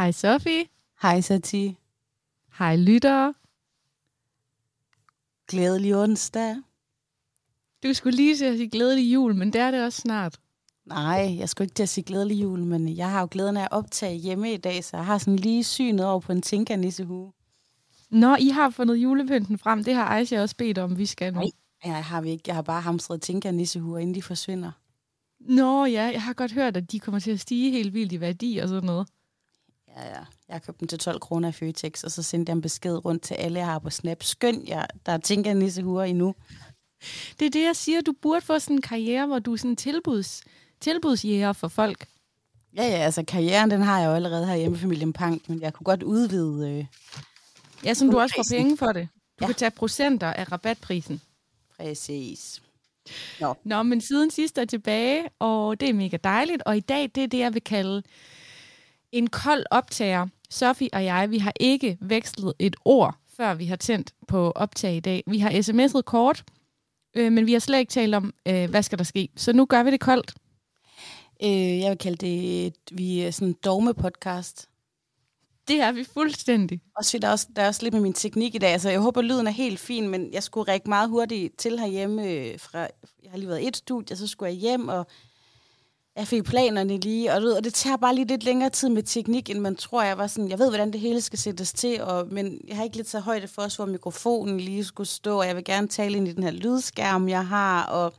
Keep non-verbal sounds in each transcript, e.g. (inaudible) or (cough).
Hej Sofie. Hej Sati. Hej lyttere. Glædelig onsdag. Du skulle lige til at sige glædelig jul, men det er det også snart. Nej, jeg skulle ikke til at sige glædelig jul, men jeg har jo glæden af at optage hjemme i dag, så jeg har sådan lige synet over på en tinker nissehue. Nå, I har fundet julepynten frem. Det har Aisha også bedt om, vi skal nu. Nej. Ja, har vi ikke. Jeg har bare hamstret tinker nissehuer, inden de forsvinder. Nå ja, jeg har godt hørt, at de kommer til at stige helt vildt i værdi og sådan noget. Ja, ja. Jeg har købt dem til 12 kroner i Føtex, og så sendte jeg en besked rundt til alle, jeg har på Snap. Skøn jer, der er tinker nissehuer endnu. Det er det, jeg siger. Du burde få sådan en karriere, hvor du er sådan en tilbuds, tilbudsjæger for folk. Ja, ja, altså karrieren, den har jeg jo allerede her hjemme i familien Pank, men jeg kunne godt udvide... Øh, Ja, som du også får penge for det. Du Ja. kan tage procenter af rabatprisen. præcis. Nå, men siden sidst er tilbage, og det er mega dejligt. Og i dag, det er det, jeg vil kalde en kold optager. Sofie og jeg, vi har ikke vekslet et ord, før vi har tændt på optag i dag. Vi har sms'et kort, øh, men vi har slet ikke talt om, øh, hvad skal der ske. Så nu gør vi det koldt. Øh, jeg vil kalde det, et, vi er sådan en dogme-podcast. Det er vi fuldstændig. Også der er, også, der er også lidt med min teknik i dag. Altså, jeg håber, lyden er helt fin, men jeg skulle række meget hurtigt til herhjemme. øh, Fra, jeg har lige været i et studie, så skulle jeg hjem, og jeg fik planerne lige. Og, du ved, og det tager bare lige lidt længere tid med teknik, end man tror. Jeg var sådan, jeg ved, hvordan det hele skal sættes til, og, men jeg har ikke lidt så højde for os, hvor mikrofonen lige skulle stå, og jeg vil gerne tale ind i den her lydskærm, jeg har, og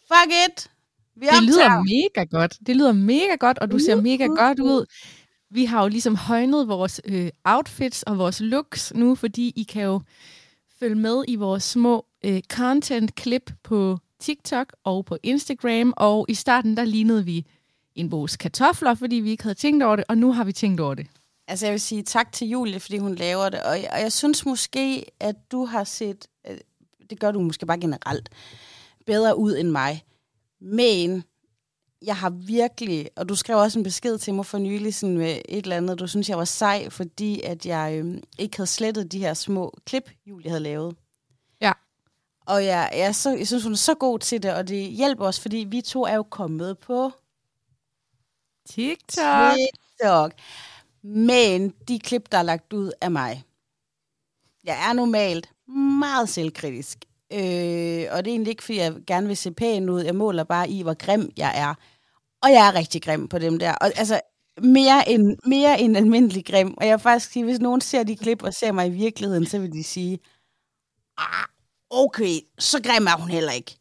fuck it! Vi Det lyder optager. mega godt. Det lyder mega godt, og du ser mega godt ud. Vi har jo ligesom højnet vores øh, outfits og vores looks nu, fordi I kan jo følge med i vores små øh, content-klip på TikTok og på Instagram. Og i starten, der lignede vi en vores kartofler, fordi vi ikke havde tænkt over det, og nu har vi tænkt over det. Altså, jeg vil sige tak til Julie, fordi hun laver det. Og jeg, og jeg synes måske, at du har set, øh, det gør du måske bare generelt, bedre ud end mig. Men jeg har virkelig, og du skrev også en besked til mig for nylig sådan med et eller andet, du synes, jeg var sej, fordi at jeg øh, ikke havde slettet de her små klip, Julie havde lavet. Ja. Og jeg, jeg, så, jeg synes, hun er så god til det, og det hjælper os, fordi vi to er jo kommet på TikTok! TikTok. Men de klip, der er lagt ud af mig. Jeg er normalt meget selvkritisk. Øh, og det er egentlig ikke, fordi jeg gerne vil se pæn ud. Jeg måler bare i, hvor grim jeg er. Og jeg er rigtig grim på dem der. Og, altså, mere end, mere end almindelig grim. Og jeg vil faktisk sige, hvis nogen ser de klip og ser mig i virkeligheden, så vil de sige, ah, okay, så grim er hun heller ikke.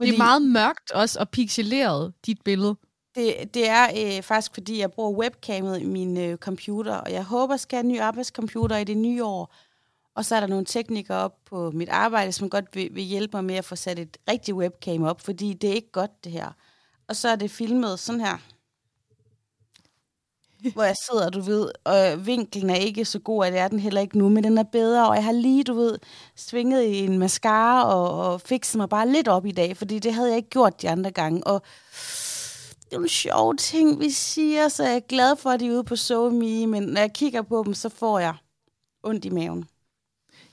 Det er meget mørkt også og pixeleret, dit billede. Det, det er øh, faktisk, fordi jeg bruger webcamet i min øh, computer, og jeg håber, skal have en ny arbejdscomputer i det nye år. Og så er der nogle teknikere op på mit arbejde, som godt vil, vil hjælpe mig med at få sat et rigtigt webcam op, fordi det er ikke godt, det her. Og så er det filmet sådan her, (laughs) hvor jeg sidder, du ved, og vinklen er ikke så god, at det er den heller ikke nu, men den er bedre, og jeg har lige, du ved, svinget i en mascara og, og fikset mig bare lidt op i dag, fordi det havde jeg ikke gjort de andre gange, og det er nogle sjove ting, vi siger, så jeg er glad for, at de er ude på SoMe, men når jeg kigger på dem, så får jeg ondt i maven.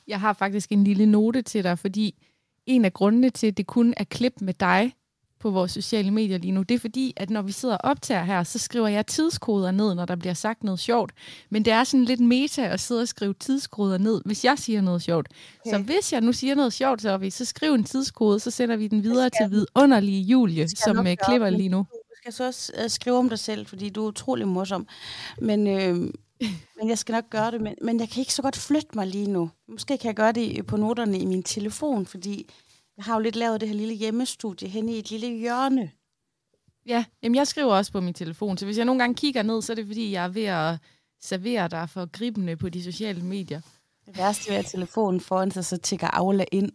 Jeg har faktisk en lille note til dig, fordi en af grundene til, at det kun er klip med dig på vores sociale medier lige nu, det er fordi, at når vi sidder og optager her, så skriver jeg tidskoder ned, når der bliver sagt noget sjovt. Men det er sådan lidt meta at sidde og skrive tidskoder ned, hvis jeg siger noget sjovt. Okay. Så hvis jeg nu siger noget sjovt, så, så skriv en tidskode, så sender vi den videre til vidunderlige Julie, skal som gøre, klipper lige nu. Du skal så også øh, skrive om dig selv, fordi du er utrolig morsom. Men, øh, (laughs) men jeg skal nok gøre det, men, men jeg kan ikke så godt flytte mig lige nu. Måske kan jeg gøre det på noterne i min telefon, fordi jeg har jo lidt lavet det her lille hjemmestudie hen i et lille hjørne. Ja, jamen jeg skriver også på min telefon, så hvis jeg nogle gange kigger ned, så er det fordi, jeg er ved at servere dig for gribende på de sociale medier. Det værste ved at telefonen foran sig, så tigger Aula ind.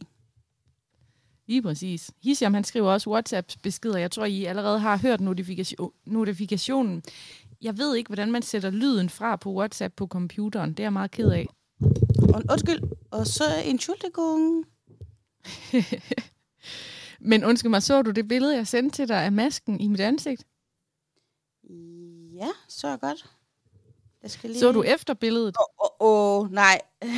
Lige præcis. Hisham, han skriver også WhatsApp-beskeder. Jeg tror, I allerede har hørt notifikation, notifikationen. Jeg ved ikke, hvordan man sætter lyden fra på WhatsApp på computeren. Det er jeg meget ked af. Og undskyld, og så Entschuldigung. (laughs) Men undskyld mig, så du det billede, jeg sendte til dig af masken i mit ansigt? Ja, så er godt. Jeg skal lige... Så du efter billedet? Åh, oh, oh, nej. (laughs)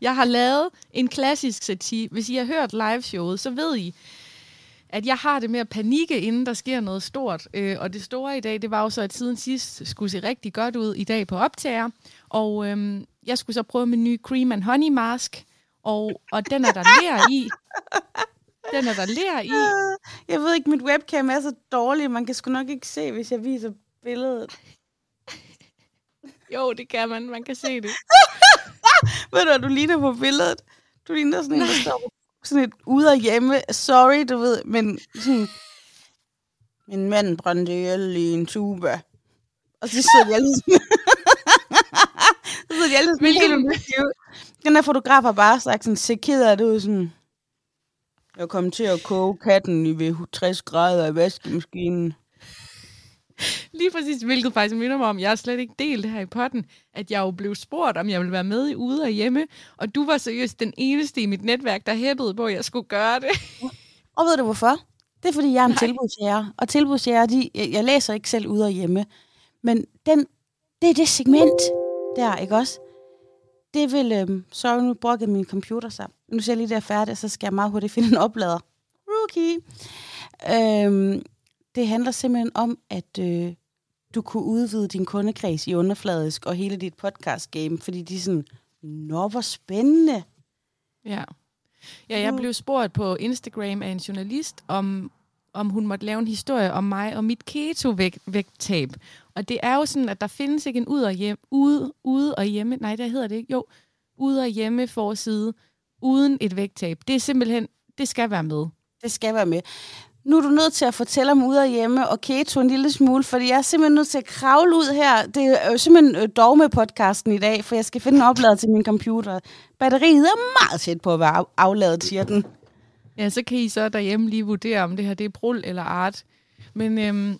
Jeg har lavet en klassisk satire. Hvis I har hørt liveshowet, så ved I, at jeg har det med at panikke, inden der sker noget stort. Øh, og det store i dag, det var jo så, at siden sidst skulle se rigtig godt ud i dag på optager. Og øhm, jeg skulle så prøve min nye Cream and Honey Mask. Og, og den er der lær i. Den er der lær i. Jeg ved ikke, mit webcam er så dårligt. Man kan sgu nok ikke se, hvis jeg viser billedet. Jo, det kan man. Man kan se det. (laughs) Ved du, du ligner på billedet? Du ligner sådan en, der står sådan et ude af hjemme. Sorry, du ved, men sådan... Min mand brændte ihjel i en tuba. Og så sidder de alle sådan... sidder de alle Hvilken-. Den der fotograf har bare sagt sådan, se ked af det ud sådan... Jeg kom til at koge katten i ved 60 grader i vaskemaskinen. Lige præcis, hvilket faktisk minder mig om, jeg har slet ikke delt her i potten, at jeg jo blev spurgt, om jeg ville være med i Ude og Hjemme, og du var seriøst den eneste i mit netværk, der hæppede på, at jeg skulle gøre det. (laughs) Og ved du hvorfor? Det er, fordi jeg er en tilbudsjæger. Og tilbudsjæger, de, jeg, jeg læser ikke selv ude og hjemme. Men den, det er det segment der, ikke også? Det vil... Øhm, så nu brugt min computer sammen. Nu ser jeg lige, det er færdigt, og så skal jeg meget hurtigt finde en oplader. Rookie. Øhm, det handler simpelthen om, at øh, du kunne udvide din kundekreds i underfladisk og hele dit podcast-game, fordi de er sådan, nå, hvor spændende. Ja. Ja, jeg blev spurgt på Instagram af en journalist, om, om hun måtte lave en historie om mig og mit keto-vægttab. Og det er jo sådan, at der findes ikke en ud og hjem, ude, ude og hjemme, nej, der hedder det ikke, jo, ude og hjemme forside, uden et vægttab. Det er simpelthen, det skal være med. Det skal være med. Nu er du nødt til at fortælle om ude og hjemme og keto en lille smule, fordi jeg er simpelthen nødt til at kravle ud her. Det er jo simpelthen øh, dogme-podcasten i dag, for jeg skal finde en oplader til min computer. Batteriet er meget tæt på at være af- afladet, siger den. Ja, så kan I så derhjemme lige vurdere, om det her det er brul eller art. Men øhm,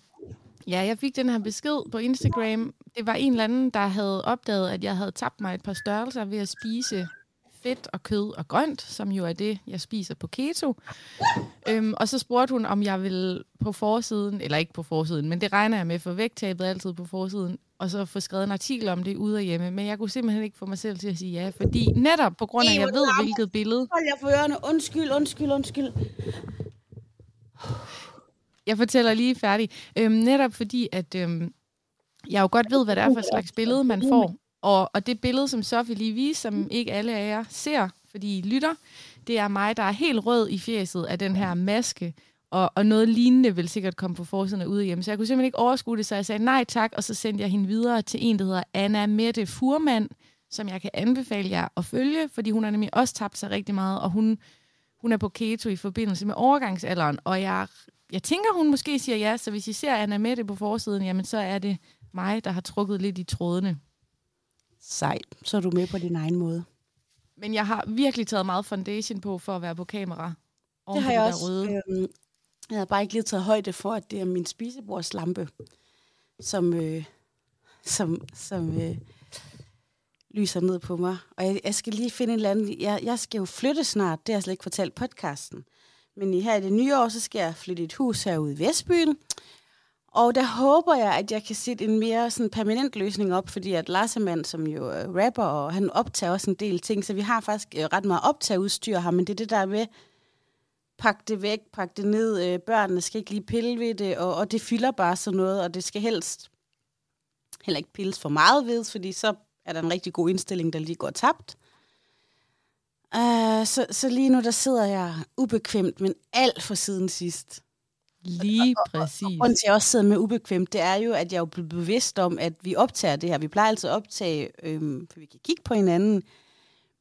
ja, jeg fik den her besked på Instagram. Det var en eller anden, der havde opdaget, at jeg havde tabt mig et par størrelser ved at spise fedt og kød og grønt, som jo er det, jeg spiser på keto. Øhm, og så spurgte hun, om jeg ville på forsiden, eller ikke på forsiden, men det regner jeg med, for vægttabet er altid på forsiden, og så få skrevet en artikel om det ude og hjemme. Men jeg kunne simpelthen ikke få mig selv til at sige ja, fordi netop på grund af, at jeg ved, hvilket billede Hold jeg for ørerne. Undskyld, undskyld, undskyld. Jeg fortæller lige færdig. Øhm, netop fordi, at øhm, jeg jo godt ved, hvad det er for et slags billede, man får. Og, og det billede, som Sofie lige viste, som ikke alle af jer ser, fordi I lytter, det er mig, der er helt rød i fjeset af den her maske. Og, og noget lignende vil sikkert komme på forsiden af ude hjemme. Så jeg kunne simpelthen ikke overskue det, så jeg sagde nej tak, og så sendte jeg hende videre til en, der hedder Anna Mette Furman, som jeg kan anbefale jer at følge, fordi hun har nemlig også tabt sig rigtig meget, og hun, hun er på keto i forbindelse med overgangsalderen, og jeg, jeg tænker, hun måske siger ja, så hvis I ser Anna Mette på forsiden, jamen så er det mig, der har trukket lidt i trådene. Sejt. Så er du med på din egen måde. Men jeg har virkelig taget meget foundation på for at være på kamera. Det har jeg også. Røde. Øhm, jeg havde bare ikke lige taget højde for, at det er min spisebordslampe, som, øh, som, som øh, lyser ned på mig. Og jeg, jeg skal lige finde en eller anden... Jeg, jeg skal jo flytte snart, det har jeg slet ikke fortalt podcasten. Men i her i det nye år, så skal jeg flytte et hus herude i Vestbyen. Og der håber jeg, at jeg kan sætte en mere sådan permanent løsning op, fordi at Larsemann, som jo er rapper, og han optager også en del ting, så vi har faktisk øh, ret meget optageudstyr her, men det er det der med, pakke det væk, pakke det ned, øh, børnene skal ikke lige pille ved det, og, og det fylder bare sådan noget, og det skal helst heller ikke pilles for meget ved, fordi så er der en rigtig god indstilling, der lige går tabt. Uh, så, så lige nu, der sidder jeg ubekvemt, men alt for siden sidst. Lige præcis. Grunden til, at jeg også sidder med ubekvemt, det er jo, at jeg er blevet bevidst om, at vi optager det her. Vi plejer altid at optage, øhm, for vi kan kigge på hinanden.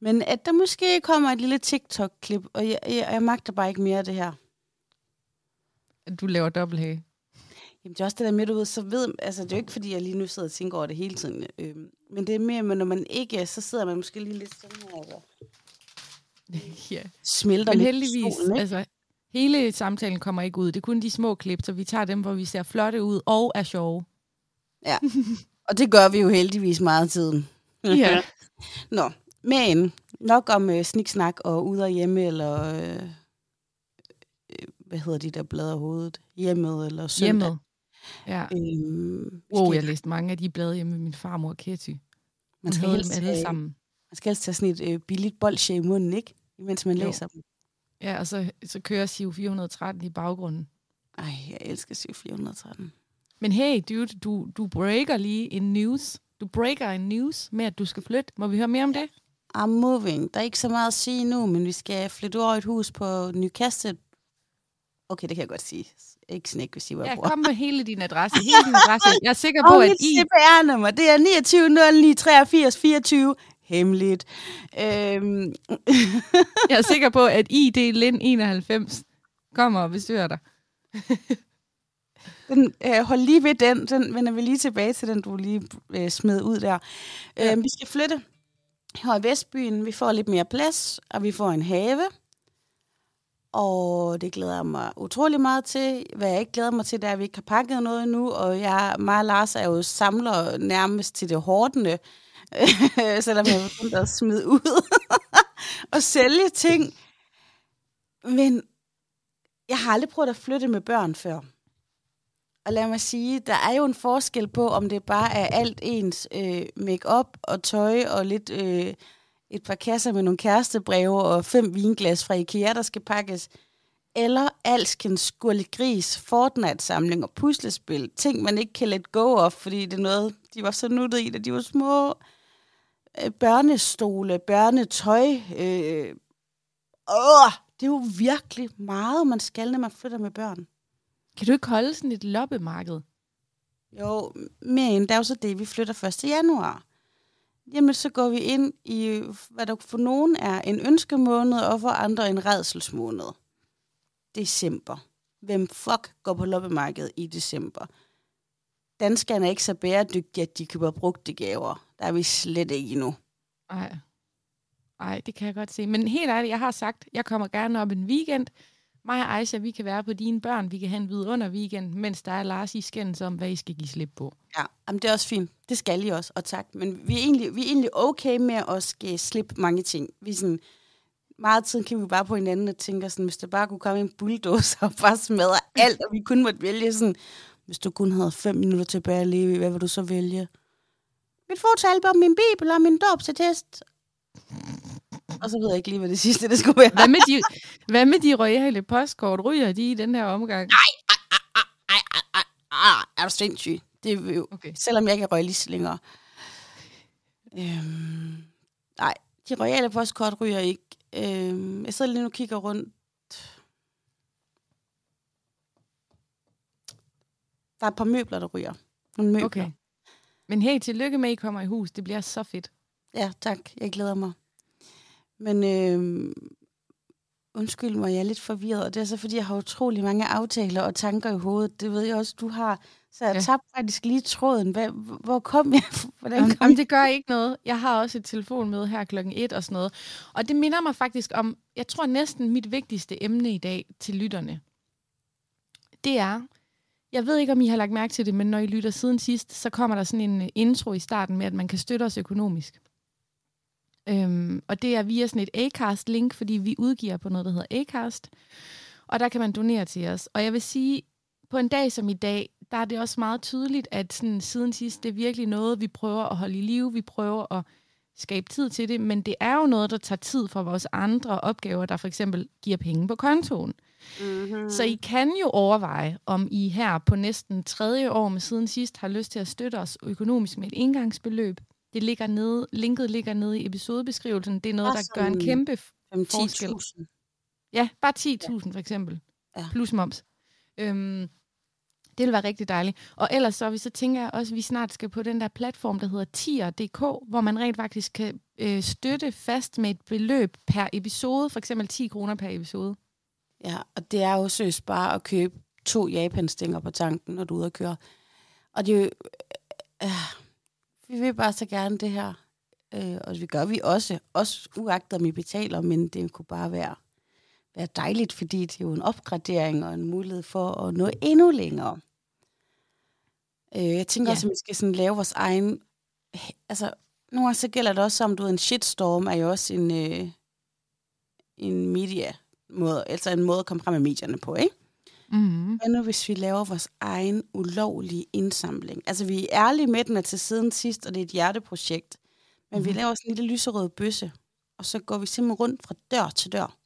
Men at der måske kommer et lille TikTok-klip, og jeg, jeg, jeg magter bare ikke mere af det her. Du laver dobbelthage. Jamen, det er også det der med, du ved, så ved, altså det er jo ikke, fordi jeg lige nu sidder og tænker over det hele tiden, øhm, men det er mere, når man ikke, så sidder man måske lige lidt sådan her, og (laughs) ja. smelter Men lidt heldigvis, solen, ikke? altså, hele samtalen kommer ikke ud. Det er kun de små klip, så vi tager dem, hvor vi ser flotte ud og er sjove. Ja, og det gør vi jo heldigvis meget af tiden. Ja. (laughs) Nå, men nok om øh, sniksnak og ude og hjemme, eller øh, øh, hvad hedder de der blader hovedet? Hjemmet eller søndag. Hjemmet. Ja. Øhm, Wow, jeg læste mange af de blade hjemme med min farmor Ketty. man skal helst, alle sammen. Man skal helst tage sådan et øh, billigt bolsje i munden, ikke? Imens man Jo. læser dem. Ja, og så, så kører Siv 413 i baggrunden. Ej, jeg elsker 7413. Men hey, dude, du, du breaker lige en news. Du breaker en news med, at du skal flytte. Må vi høre mere om det? I'm moving. Der er ikke så meget at sige nu, men vi skal flytte over et hus på Newcastle. Okay, det kan jeg godt sige. Ikke sådan, ikke vil sige, hvor Ja, jeg bor. kom med hele din adresse. (laughs) Hele din adresse. Jeg er sikker på, Og at I... CPR-nummer, det er 29098324. Hemmeligt. Øhm, Jeg er sikker på, at ID Lind 91 kommer og besøger dig. den, øh, hold lige ved den. Den vender vi lige tilbage til, den du lige øh, smed ud der. Ja. Øhm, vi skal flytte her i Vestbyen. Vi får lidt mere plads, og vi får en have. Og det glæder jeg mig utrolig meget til. Hvad jeg ikke glæder mig til, det er, at vi ikke har pakket noget endnu. Og jeg, mig og Lars er jo samler nærmest til det hårdende. (laughs) selvom jeg begyndte at smide ud (laughs) og sælge ting. Men jeg har aldrig prøvet at flytte med børn før. Og lad mig sige, der er jo en forskel på, om det bare er alt ens øh, makeup og tøj og lidt øh, et par kasser med nogle kærestebreve og fem vinglas fra Ikea, der skal pakkes. Eller alskens skål gris, Fortnite-samling og puslespil. Ting, man ikke kan let go of, fordi det er noget, de var så nuttet i, da de var små. Øh, børnestole, børnetøj. Øh. Åh, det er jo virkelig meget, man skal, når man flytter med børn. Kan du ikke holde sådan et loppemarked? Jo, men der er jo så det, vi flytter 1. januar. Jamen, så går vi ind i, hvad der for nogen er en ønskemåned, og for andre en redselsmåned. December. Hvem fuck går på loppemarkedet i december? Danskerne er ikke så bæredygtige, at de køber brugte gaver. Der er vi slet ikke endnu. Nej. Nej, det kan jeg godt se. Men helt ærligt, jeg har sagt, jeg kommer gerne op en weekend. Mig og Aisha, vi kan være på dine børn. Vi kan have en vidunder weekend, mens der er Lars i skændes om, hvad I skal give slip på. Ja, jamen det er også fint. Det skal I også, og tak. Men vi er egentlig, vi er egentlig okay med at skal slippe mange ting. Vi er sådan, meget tid kigger vi bare på hinanden og tænker sådan, hvis der bare kunne komme en bulldozer og bare smadre alt, og vi kun måtte vælge sådan, hvis du kun havde fem minutter tilbage at leve hvad vil du så vælge? Mit fotoalbum, min bibel og min dåbsattest. Og så ved jeg ikke lige, hvad det sidste det skulle være. Hvad med de, hvad med de royale postkort? Ryger de i den her omgang? Ah, er du sindssyg? Det er jo, Okay. selvom jeg ikke er royalist længere. Øhm, nej, de royale postkort ryger ikke. Øhm, jeg sidder lige nu og kigger rundt. Der er et par møbler, der ryger. Nogle møbler. Okay. Men hey, tillykke med, at I kommer i hus. Det bliver så fedt. Ja, tak. Jeg glæder mig. Men øhm, undskyld mig, jeg er lidt forvirret, og det er så, fordi jeg har utrolig mange aftaler og tanker i hovedet. Det ved jeg også, du har. Så jeg Ja. tabte faktisk lige tråden. Hvad, hvor kom jeg? Hvordan kom jamen, det gør ikke noget. Jeg har også et telefonmøde her klokken 1 og sådan noget. Og det minder mig faktisk om, jeg tror næsten mit vigtigste emne i dag til lytterne. Det er, jeg ved ikke, om I har lagt mærke til det, men når I lytter siden sidst, så kommer der sådan en øh, intro i starten med, at man kan støtte os økonomisk. Øhm, og det er via sådan et Acast-link, fordi vi udgiver på noget, der hedder Acast. Og der kan man donere til os. Og jeg vil sige, på en dag som i dag, der er det også meget tydeligt, at sådan, siden sidst, det er virkelig noget, vi prøver at holde i live. Vi prøver at skabe tid til det, men det er jo noget, der tager tid fra vores andre opgaver, der for eksempel giver penge på kontoen. Mm-hmm. Så I kan jo overveje, om I her på næsten tredje år med siden sidst har lyst til at støtte os økonomisk med et engangsbeløb. Det ligger nede, linket ligger nede i episodebeskrivelsen. Det er noget, der gør en kæmpe... forskel. 10.000. Ja, bare 10.000 for eksempel. Ja. Plus moms. Øhm, det vil være rigtig dejligt. Og ellers så, så tænker jeg også, at vi snart skal på den der platform, der hedder tier.dk, hvor man rent faktisk kan øh, støtte fast med et beløb per episode, for eksempel 10 kroner per episode. Ja, og det er jo søst bare at købe to japanstænger på tanken, når du er ude at køre. Og det er jo... Øh, øh, vi vil bare så gerne det her. Øh, og det gør vi også. Også uagtet om I betaler, men det kunne bare være, være dejligt, fordi det er jo en opgradering og en mulighed for at nå endnu længere. Øh, jeg tænker Ja. også, at vi skal sådan lave vores egen... Altså, nogle gange så gælder det også om, du ved, en shitstorm er jo også en, øh, en media måde, altså en måde at komme frem med medierne på, ikke? Mm-hmm. Hvad nu, hvis vi laver vores egen ulovlige indsamling? Altså, vi er ærlige med den er til siden sidst, og det er et hjerteprojekt. Men mm. vi laver sådan en lille lyserød bøsse, og så går vi simpelthen rundt fra dør til dør.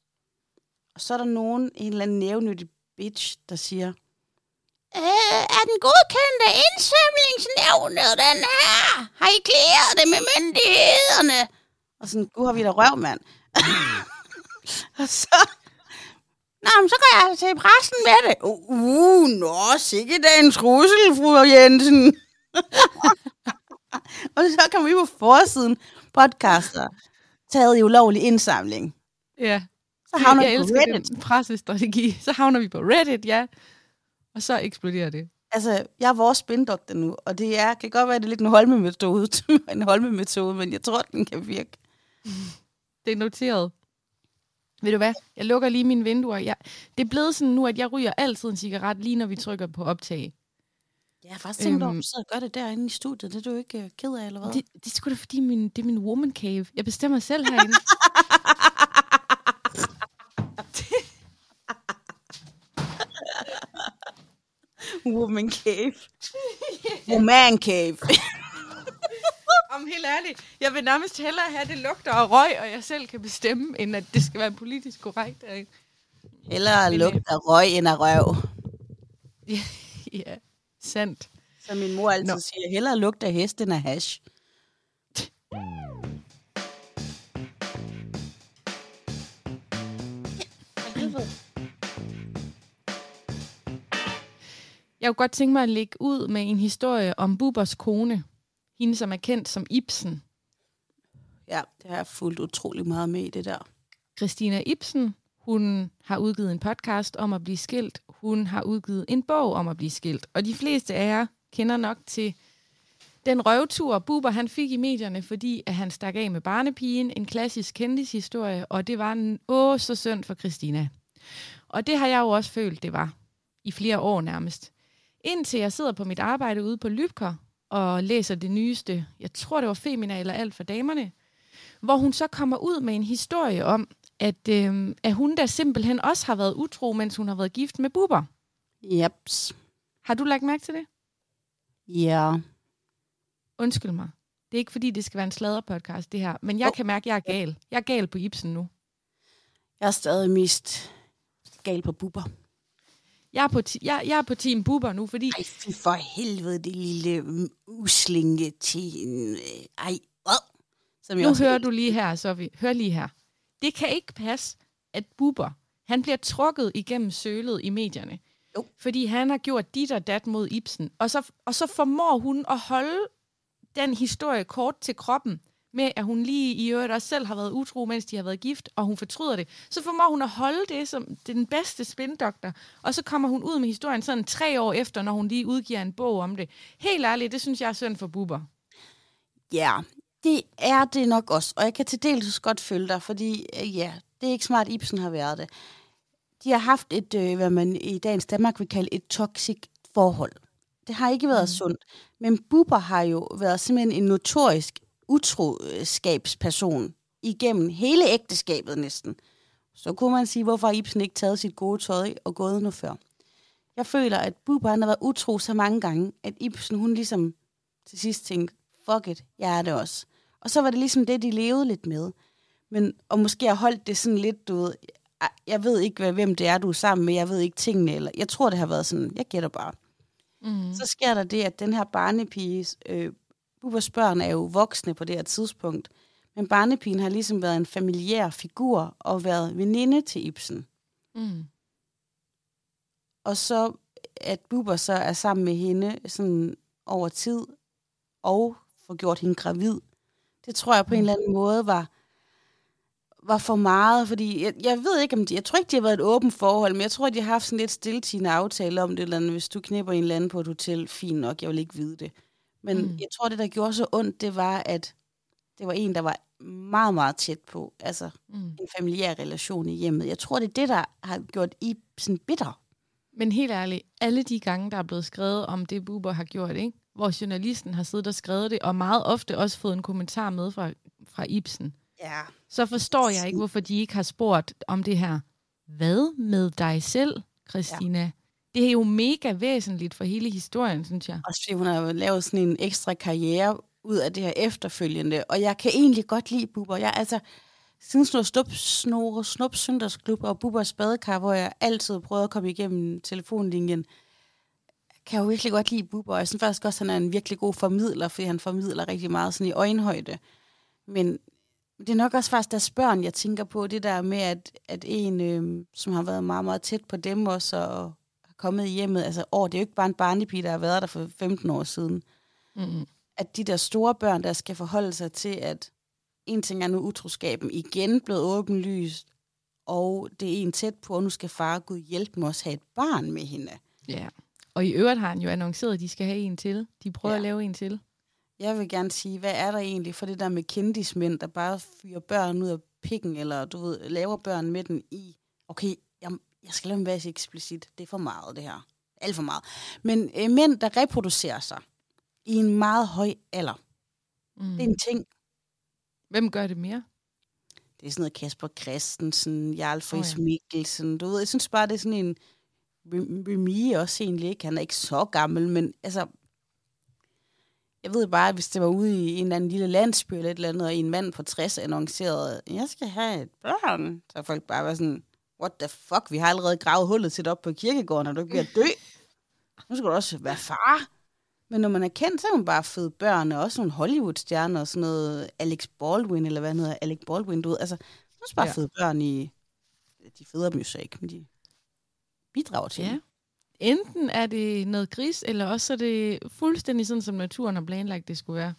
Og så er der nogen, en eller anden nævnyttig bitch, der siger, øh, er den godkendt af indsamlingsnævnet, den her? Har I klæret det med myndighederne? Og sådan, gud har vi da røv, mand. (laughs) og så... Nå, men så går jeg til pressen med det. Uh, uh nå, sikke da en trussel, fru Jensen. (laughs) og så kom vi på forsiden podcaster, taget i ulovlig indsamling. Ja. Så havner jeg vi på Reddit. den pressestrategi. Så havner vi på Reddit, ja. Og så eksploderer det. Altså, jeg er vores spindoktor nu, og det er, kan godt være, det er lidt en holmemetode, (laughs) en holmemetode, men jeg tror, den kan virke. Det er noteret. Ved du hvad? Jeg lukker lige mine vinduer. Jeg, det er blevet sådan nu, at jeg ryger altid en cigaret, lige når vi trykker på optag. Jeg har faktisk tænkt over, Øhm. at du gør det derinde i studiet. Det er du ikke uh, ked af, eller hvad? Det, det er sgu da fordi, min, det er min woman cave. Jeg bestemmer selv herinde. (laughs) Woman cave. (laughs) Woman cave. (laughs) Om helt ærligt, jeg vil nærmest hellere have, det lugter og røg, og jeg selv kan bestemme, end at det skal være politisk korrekt. ikke? Eller Men, lugt af røg end af røv. (laughs) Ja, sandt. Som min mor altid. Nå. siger, hellere lugt af hest end af hash. Jeg kunne godt tænke mig at lægge ud med en historie om Bubers kone. Hende, som er kendt som Ibsen. Ja, det har jeg fulgt utrolig meget med i det der. Christina Ibsen, hun har udgivet en podcast om at blive skilt. Hun har udgivet en bog om at blive skilt. Og de fleste af jer kender nok til den røvtur, Buber han fik i medierne, fordi at han stak af med barnepigen. En klassisk kendishistorie, og det var en åh så synd for Christina. Og det har jeg jo også følt, det var. I flere år nærmest. Indtil jeg sidder på mit arbejde ude på Lybker og læser det nyeste, jeg tror det var Femina eller alt for damerne, hvor hun så kommer ud med en historie om, at, øh, at hun der simpelthen også har været utro, mens hun har været gift med Buber. Jeps. Har du lagt mærke til det? Ja. Undskyld mig. Det er ikke fordi, det skal være en sladderpodcast, det her. Men jeg Jo. kan mærke, at jeg er gal. Jeg er gal på Ibsen nu. Jeg er stadig mest gal på buber. Jeg er på, ti- jeg, jeg er på team Buber nu, fordi Ej, fy for helvede, det lille mm, uslinge til... øh, Ej, øh. Som jeg nu hører du lige her, Sofie. Hør lige her. Det kan ikke passe, at Buber, han bliver trukket igennem sølet i medierne. Jo. Fordi han har gjort dit og dat mod Ibsen. Og så, og så formår hun at holde den historie kort til kroppen, med at hun lige i øvrigt også selv har været utro, mens de har været gift, og hun fortryder det. Så formår hun at holde det som den bedste spindoktor, og så kommer hun ud med historien sådan tre år efter, når hun lige udgiver en bog om det. Helt ærligt, det synes jeg er synd for Buber. Ja, det er det nok også. Og jeg kan til dels godt følge dig, fordi øh, ja, det er ikke smart, Ibsen har været det. De har haft et, øh, hvad man i dagens Danmark vil kalde et toxic forhold. Det har ikke været mm. sundt. Men Bubber har jo været simpelthen en notorisk utroskabsperson igennem hele ægteskabet næsten. Så kunne man sige, hvorfor har Ibsen ikke taget sit gode tøj og gået nu før? Jeg føler, at Bubber har været utro så mange gange, at Ibsen hun ligesom til sidst tænkte, fuck it, jeg er det også. Og så var det ligesom det, de levede lidt med. Men, og måske har holdt det sådan lidt, du ved, "Ej, jeg ved ikke, hvad- hvem det er, du er sammen med, jeg ved ikke tingene, eller jeg tror, det har været sådan, jeg gætter bare. Mm. Så sker der det, at den her barnepige, øh, Bubbers børn er jo voksne på det her tidspunkt, men barnepigen har ligesom været en familiær figur og været veninde til Ibsen. Mm. Og så, at Bubber så er sammen med hende sådan over tid, og får gjort hende gravid, det tror jeg på en eller anden måde var, var for meget, fordi jeg, jeg ved ikke, om de, jeg tror ikke, de har været et åbent forhold, men jeg tror, de har haft sådan lidt stiltigende aftale om det, eller andet, hvis du knipper en eller anden på et hotel, fint nok, jeg vil ikke vide det. Men Mm. jeg tror, det, der gjorde så ondt, det var, at det var en, der var meget, meget tæt på, altså Mm. en familiær relation i hjemmet. Jeg tror, det er det, der har gjort Ibsen bitter. Men helt ærligt, alle de gange, der er blevet skrevet om det, Buber har gjort, ikke? hvor journalisten har siddet og skrevet det, og meget ofte også fået en kommentar med fra, fra Ibsen, Ja. så forstår jeg ikke, hvorfor de ikke har spurgt om det her. Hvad med dig selv, Christina? Ja. Det er jo mega væsentligt for hele historien, synes jeg. Også fordi hun har jo lavet sådan en ekstra karriere ud af det her efterfølgende. Og jeg kan egentlig godt lide Bubber. Jeg altså, siden sådan snup, snore, snup søndagsklub og Bubbers badekar, hvor jeg altid prøvede at komme igennem telefonlinjen, kan jeg jo virkelig godt lide Bubber. Jeg synes faktisk også, at han er en virkelig god formidler, fordi han formidler rigtig meget sådan i øjenhøjde. Men det er nok også faktisk deres børn, jeg tænker på. Det der med, at, at en, øh, som har været meget, meget tæt på dem også, og kommet i hjemmet. Altså, åh, det er jo ikke bare en barnepige, der har været der for 15 år siden. Mm. At de der store børn, der skal forholde sig til, at en ting er nu utroskaben igen blevet åbenlyst, og det er en tæt på, og nu skal far Gud hjælpe mig også have et barn med hende. Ja. Og i øvrigt har han jo annonceret, at de skal have en til. De prøver. Ja. at lave en til. Jeg vil gerne sige, hvad er der egentlig for det der med kendismænd, der bare fyrer børn ud af pikken, eller du ved, laver børn med den i, okay, jeg, jeg skal lade mig være så eksplicit, det er for meget det her, alt for meget. Men øh, mænd, der reproducerer sig i en meget høj alder, Mm. det er en ting. Hvem gør det mere? Det er sådan noget Kasper Christensen, Jarl Friis oh, ja. Mikkelsen, du ved, jeg synes bare, det er sådan en Remy også egentlig ikke. Han er ikke så gammel, men altså, jeg ved bare, at hvis det var ude i en eller anden lille landsby eller et eller andet, og en mand på 60 annoncerede, jeg skal have et børn, så folk bare var sådan, what the fuck, vi har allerede gravet hullet til op på kirkegården, og du at dø. Nu skal du også være far. Men når man er kendt, så er man bare fede børn, og også nogle Hollywood-stjerner, og sådan noget Alex Baldwin, eller hvad han hedder, Alec Baldwin, du ved, altså, så er bare Ja. fede børn i, de føder dem jo så ikke, men de bidrager til Ja. det. Enten er det noget gris, eller også er det fuldstændig sådan, som naturen har planlagt, det skulle være.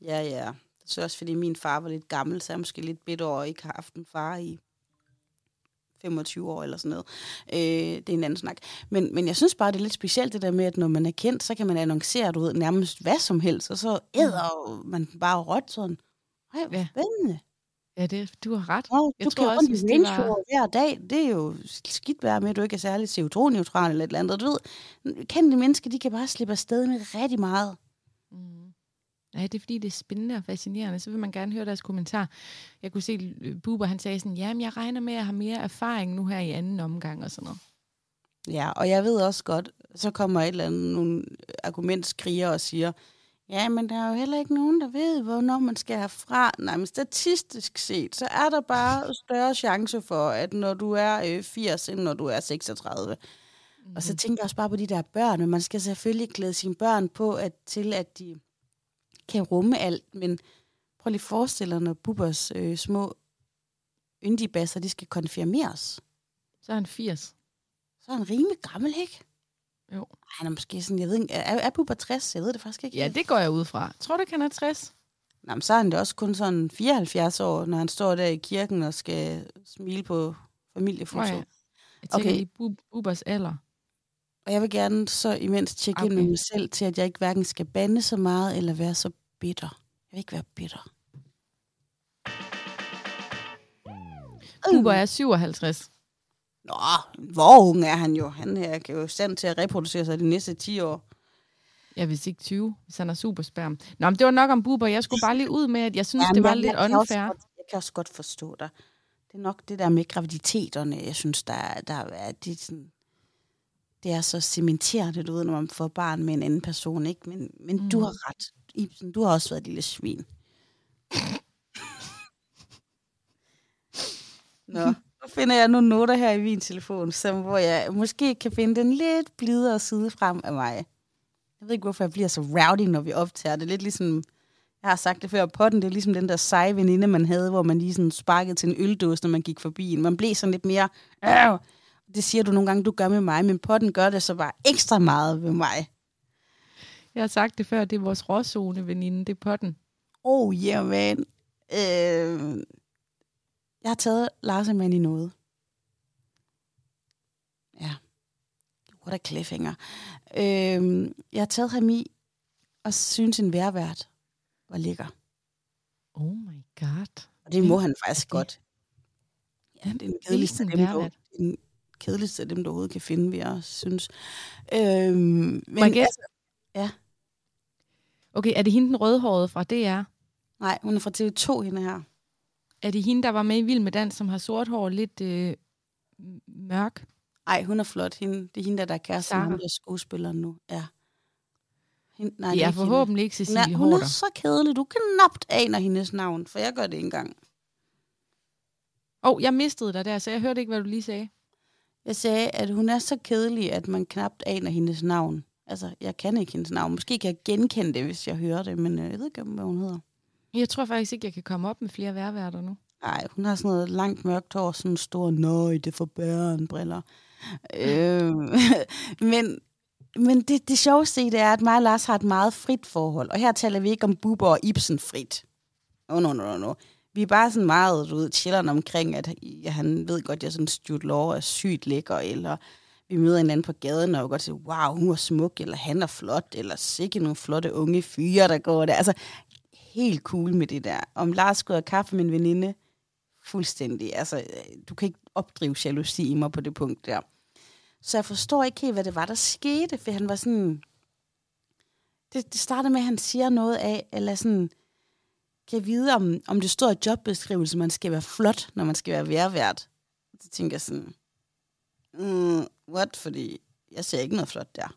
Ja, ja. Så også fordi min far var lidt gammel, så er jeg måske lidt bitter over, at jeg ikke har haft en far i 25 år eller sådan noget. Øh, det er en anden snak. Men, men jeg synes bare, det er lidt specielt det der med, at når man er kendt, så kan man annoncere, du ved, nærmest hvad som helst, og så æder man bare råt sådan. Ej, hvor Ja. spændende. Ja, det, du har ret. Jeg du tror kan også, hvis det var- hver dag. Det er jo skidt værd med, at du ikke er særlig CO2-neutral eller et eller andet. Du ved, kendte mennesker, de kan bare slippe afsted med rigtig meget. Mm. Ja, det er fordi, det er spændende og fascinerende. Så vil man gerne høre deres kommentar. Jeg kunne se, øh, Buber han sagde sådan, jamen jeg regner med at have mere erfaring nu her i anden omgang og sådan noget. Ja, og jeg ved også godt, så kommer et eller andet, nogle argumentskriger og siger, ja, men der er jo heller ikke nogen, der ved, hvornår man skal have fra. Nej, men statistisk set, så er der bare større chance for, at når du er øh, 80, end når du er 36. Mm-hmm. Og så tænker jeg også bare på de der børn, og man skal selvfølgelig klæde sine børn på, at, til at de kan rumme alt, men prøv lige at forestille dig, når Bubbers øh, små yndibasser, de skal konfirmeres. Så er han 80. Så er han rimelig gammel, ikke? Jo. Ej, Han er måske sådan, jeg ved ikke, er, er Bubber 60? Jeg ved det faktisk ikke. Ja, det går jeg ud fra. Tror du, ikke, han er 60? Nå, men så er han da også kun sådan 74 år, når han står der i kirken og skal smile på familiefoto. Okay. Jeg tænker Okay. lige Bu- Bubers alder. Og jeg vil gerne så imens tjekke okay. ind med mig selv til, at jeg ikke hverken skal bande så meget, eller være så bitter. Jeg vil ikke være bitter. Buber er 57. Nå, hvor ung er han jo? Han her kan jo stand til at reproducere sig de næste 10 år. Ja, hvis ikke 20, hvis han er supersperm. Nå, men det var nok om Buber. Jeg skulle bare lige ud med, at jeg synes, Jamen, det var jeg- lidt også unfair. godt- Jeg kan også godt forstå dig. Det er nok det der med graviditeterne, jeg synes, der, er- der er, det, er sådan, det er så cementerende, du ved, når man får barn med en anden person, ikke? Men, men mm. du har ret. Ibsen, du har også været et lille svin. Nå, nu finder jeg nogle noter her i min telefon, som, hvor jeg måske kan finde den lidt blidere side frem af mig. Jeg ved ikke, hvorfor jeg bliver så rowdy, når vi optager. Det er lidt ligesom, jeg har sagt det før, potten, det er ligesom den der seje veninde, man havde, hvor man lige sådan sparkede til en øldåse, når man gik forbi en. Man blev sådan lidt mere, Åh! Det siger du nogle gange, du gør med mig, men potten gør det så bare ekstra meget ved mig. Jeg har sagt det før, det er vores råzone veninde, det er potten. Oh yeah, man. Øh, jeg har taget Lars i noget. Ja. What a cliffhanger. Øh, jeg har taget ham i, og synes en værvært var lækker. Oh my god. Og det må han faktisk det? godt. Ja, det er den kedeligste af Hvilken er kedeligste af dem, der overhovedet kan finde, vil jeg synes. Øhm, men altså, Okay, er det hende den rødhårede fra DR? nej, hun er fra TV2, hende her. Er det hende, der var med i Vild med Dans, som har sort hår, lidt øh, mørk? Nej, hun er flot. Hende, det er hende, der, der er kæreste med Sarah. ham, der er skuespilleren nu. Ja. Hende, nej, Det det er hende. forhåbentlig ikke Cecilie er, hun er Hårder. så kedelig. Du knapt aner hendes navn, for jeg gør det ikke engang. Åh, oh, jeg mistede dig der, så jeg hørte ikke, hvad du lige sagde. Jeg sagde, at hun er så kedelig, at man knapt aner hendes navn. Altså, jeg kan ikke hendes navn. Måske kan jeg genkende det, hvis jeg hører det, men øh, jeg ved ikke, hvad hun hedder. Jeg tror faktisk ikke, jeg kan komme op med flere værværter nu. Nej, hun har sådan noget langt mørkt hår, sådan en stor, nøj, det for børn, briller. øh, (laughs) men men det, det sjoveste i det er, at mig og Lars har et meget frit forhold. Og her taler vi ikke om Bubber og Ibsen frit. No, no, no, no. Vi er bare sådan meget, du ved, chilleren omkring, at ja, han ved godt, at jeg sådan Stuart Law er sygt lækker, eller vi møder en anden på gaden, og jeg godt sige, wow, hun er smuk, eller han er flot, eller sikke nogle flotte unge fyre, der går der. Altså, helt cool med det der. Om Lars skulle have kaffe med min veninde, fuldstændig. Altså, du kan ikke opdrive jalousi i mig på det punkt der. Så jeg forstår ikke helt, hvad det var, der skete, for han var sådan... Det, det startede med, at han siger noget af, eller sådan, kan jeg vide, om, om det står i jobbeskrivelsen, man skal være flot, når man skal være værvært. Så tænker jeg sådan, mm, what? Fordi jeg ser ikke noget flot der.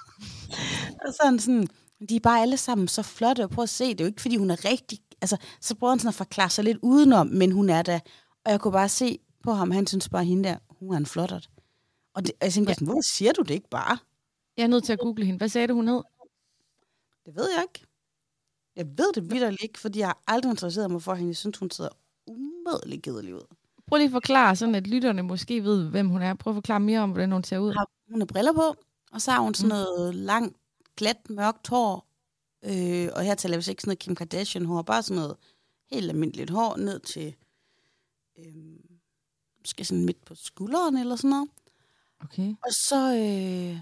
(laughs) og så han sådan, de er bare alle sammen så flotte, og prøv at se, det er jo ikke, fordi hun er rigtig... Altså, så prøver han sådan at forklare sig lidt udenom, men hun er da... Og jeg kunne bare se på ham, han synes bare, hende der, hun er en flottert. Og, det, og jeg tænkte ja. sådan, hvorfor siger du det ikke bare? Jeg er nødt til at google hende. Hvad sagde du, hun hed? Det ved jeg ikke. Jeg ved det vidderligt ikke, fordi jeg har aldrig interesseret mig for hende. Jeg synes, hun sidder umådeligt kedelig ud. Prøv lige at forklare, sådan at lytterne måske ved, hvem hun er. Prøv at forklare mere om, hvordan hun ser ud. Har, hun har briller på, og så har hun sådan noget langt, glat, mørkt hår. Øh, og her taler vi ikke sådan noget Kim Kardashian hår, bare sådan noget helt almindeligt hår ned til, øh, måske sådan midt på skulderen eller sådan noget. Okay. Og så, øh,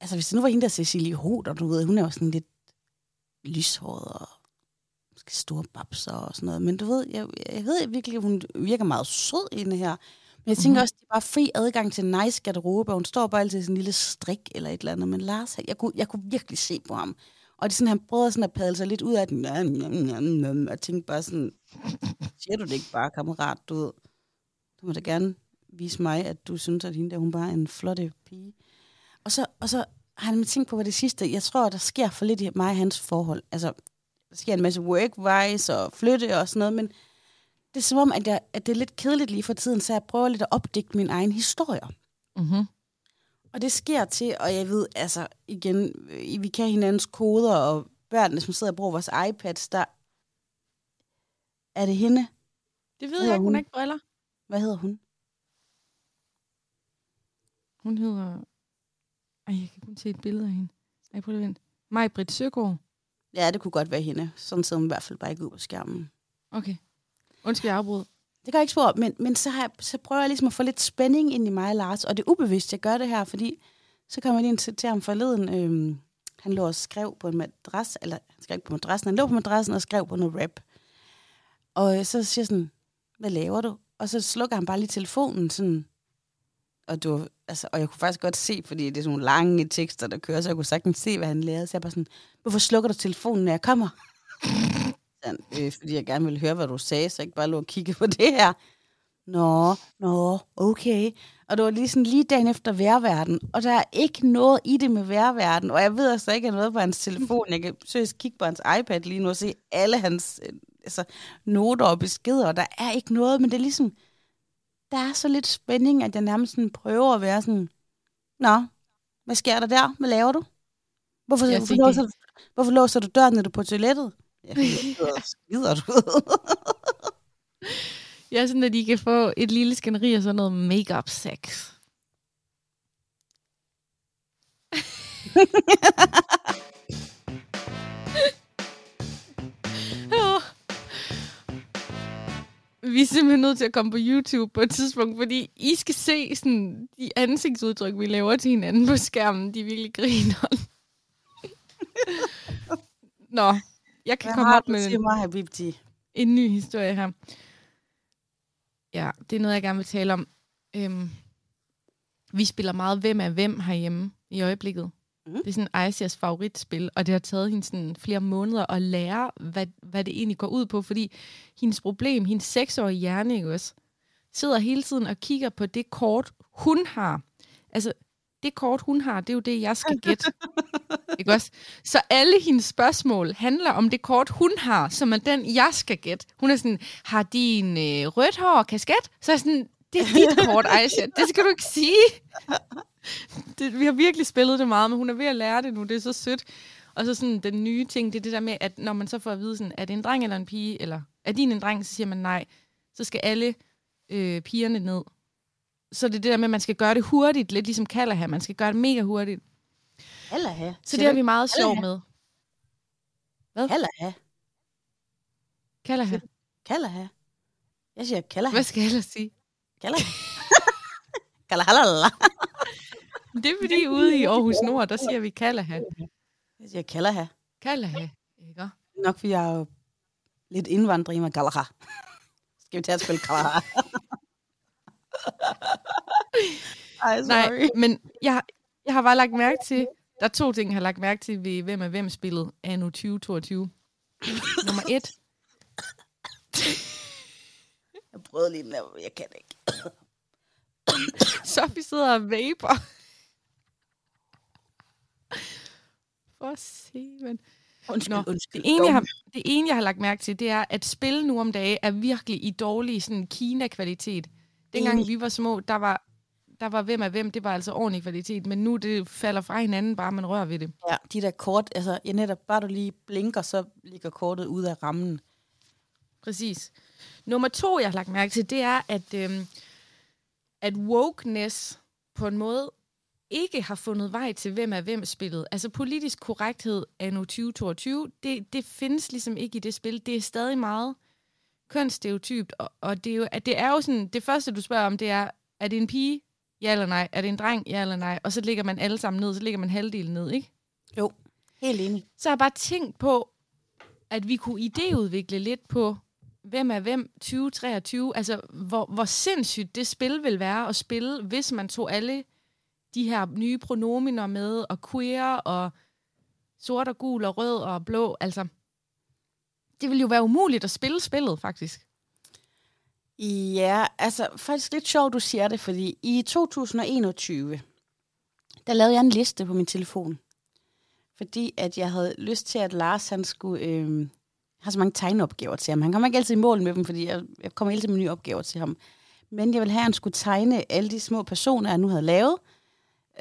altså hvis det nu var hende der Cecilie Hoder, du ved, hun er jo sådan lidt lyshåret og måske store babser og sådan noget. Men du ved, jeg, jeg ved virkelig, at hun virker meget sød inde her. Men jeg tænker mm-hmm. også, at det er bare fri adgang til nice garderobe, og hun står bare altid i sådan en lille strik eller et eller andet. Men Lars, jeg kunne, jeg kunne virkelig se på ham. Og det er sådan, han prøvede sådan at padle sig lidt ud af den. Nam, nam, nam, nam, og tænkte bare sådan, siger du det ikke bare, kammerat, du ved. Du må da gerne vise mig, at du synes, at hende der, hun bare er en flotte pige. Og så, og så har han tænkt på, hvad det sidste, jeg tror, der sker for lidt i mig og hans forhold. Altså, der sker en masse work-wise og flytte og sådan noget, men det er som om, at, jeg, at det er lidt kedeligt lige for tiden, så jeg prøver lidt at opdigte min egen historier. Mm-hmm. Og det sker til, og jeg ved, altså igen, øh, vi kan hinandens koder, og børnene, som sidder og bruger vores iPads, der er det hende. Det ved Hedder jeg ikke. Hun har ikke briller. Hvad hedder hun? Hun hedder... Ej, jeg kan kun se et billede af hende. Ej, prøv lige at vente. Maj-Britt Søgaard. Ja, det kunne godt være hende. Sådan sidder hun i hvert fald bare ikke ud på skærmen. Okay. Undskyld, jeg afbrød. Det gør ikke spor, men, men så, har jeg, så prøver jeg ligesom at få lidt spænding ind i mig Lars, og det er ubevidst, jeg gør det her, fordi så kommer jeg lige ind til, til ham forleden. Øhm, han lå og skrev på en madras, eller han skrev ikke på madrassen, han lå på madrassen og skrev på noget rap. Og så siger jeg sådan, hvad laver du? Og så slukker han bare lige telefonen sådan, og, du, altså, og jeg kunne faktisk godt se, fordi det er sådan nogle lange tekster, der kører, så jeg kunne sagtens se, hvad han lavede. Så jeg bare sådan, hvorfor slukker du telefonen, når jeg kommer? Sådan, øh, fordi jeg gerne ville høre, hvad du sagde, så jeg ikke bare lå og kigge på det her. Nå, nå, okay. Og det var lige sådan lige dagen efter værverden, og der er ikke noget i det med værverden, og jeg ved altså ikke, at noget på hans telefon. Jeg kan seriøst kigge på hans iPad lige nu og se alle hans øh, altså, noter og beskeder, og der er ikke noget, men det er ligesom, der er så lidt spænding, at jeg nærmest sådan prøver at være sådan, nå, hvad sker der der? Hvad laver du? Hvorfor, Jeg hvorfor, låser, hvorfor låser du døren, når du er på toilettet? Jeg (laughs) skider du Ja, sådan at de kan få et lille skænderi og sådan noget make-up sex. (laughs) (laughs) Vi er simpelthen nødt til at komme på YouTube på et tidspunkt, fordi I skal se sådan, de ansigtsudtryk, vi laver til hinanden på skærmen. De er virkelig griner. (laughs) Nå, jeg kan Hvad komme op med til mig, Habibti? en ny historie her. Ja, det er noget, jeg gerne vil tale om. Øhm, vi spiller meget Hvem er hvem herhjemme i øjeblikket. Mm. Det er sådan Aisias favoritspil, og det har taget hende sådan flere måneder at lære, hvad, hvad det egentlig går ud på, fordi hendes problem, hendes seksårige hjerne, ikke også, sidder hele tiden og kigger på det kort, hun har. Altså, det kort, hun har, det er jo det, jeg skal gætte. (laughs) ikke også? Så alle hendes spørgsmål handler om det kort, hun har, som er den, jeg skal gætte. Hun er sådan, har din øh, rødt hår og kasket? Så er sådan, det er dit kort, Aisha. Det skal du ikke sige. (laughs) (laughs) Det, vi har virkelig spillet det meget, men hun er ved at lære det nu. Det er så sødt. Og så sådan den nye ting, det er det der med, at når man så får at vide, sådan, er det en dreng eller en pige, eller er din en dreng, så siger man nej. Så skal alle øh, pigerne ned. Så det er det der med, at man skal gøre det hurtigt, lidt ligesom Callahan. Man skal gøre det mega hurtigt. Kallaha. Så det er vi meget sjov med. Hvad? Kallaha. Kallaha. Jeg siger Kallaha. Hvad skal jeg ellers sige? Kallaha. (laughs) Kallaha. Det er fordi ude i Aarhus Nord, der siger vi Callahan. Jeg siger Kallaha. Callahan, ikke? Nok fordi jeg er jo lidt indvandrer i mig. Kallaha. Skal vi tage at spille Kallaha? (laughs) Ej, sorry. Nej, men jeg, jeg har bare lagt mærke til, der er to ting, jeg har lagt mærke til ved Hvem er Hvem spillet af nu 2022. Nummer et, Jeg prøvede lige der, jeg kan ikke. (coughs) Sofie sidder og vaper. For se, men... Undskyld, Nå, undskyld. Det ene, jeg har, det ene, jeg har lagt mærke til, det er, at spil nu om dage er virkelig i dårlig sådan, Kina-kvalitet. Dengang Enig. vi var små, der var, der var hvem af hvem, det var altså ordentlig kvalitet, men nu det falder fra hinanden, bare man rører ved det. Ja, de der kort, altså ja, netop bare du lige blinker, så ligger kortet ud af rammen. Præcis. Nummer to, jeg har lagt mærke til, det er, at, øhm, at wokeness på en måde ikke har fundet vej til hvem er hvem spillet. Altså politisk korrekthed af nu 2022, det, det findes ligesom ikke i det spil. Det er stadig meget kønsstereotypt, og, og det, er jo, at det er jo sådan, det første du spørger om, det er, er det en pige? Ja eller nej? Er det en dreng? Ja eller nej? Og så ligger man alle sammen ned, så ligger man halvdelen ned, ikke? Jo, helt enig. så har jeg bare tænkt på, at vi kunne idéudvikle lidt på, hvem er hvem 2023. Altså, hvor, hvor sindssygt det spil vil være at spille, hvis man tog alle de her nye pronominer med, og queer, og sort og gul, og rød og blå. Altså, det vil jo være umuligt at spille spillet, faktisk. Ja, altså faktisk lidt sjovt, du siger det, fordi i 2021, der lavede jeg en liste på min telefon. Fordi at jeg havde lyst til, at Lars han skulle øh, har så mange tegneopgaver til ham. Han kommer ikke altid i mål med dem, fordi jeg, jeg kommer altid med nye opgaver til ham. Men jeg ville have, at han skulle tegne alle de små personer, jeg nu havde lavet,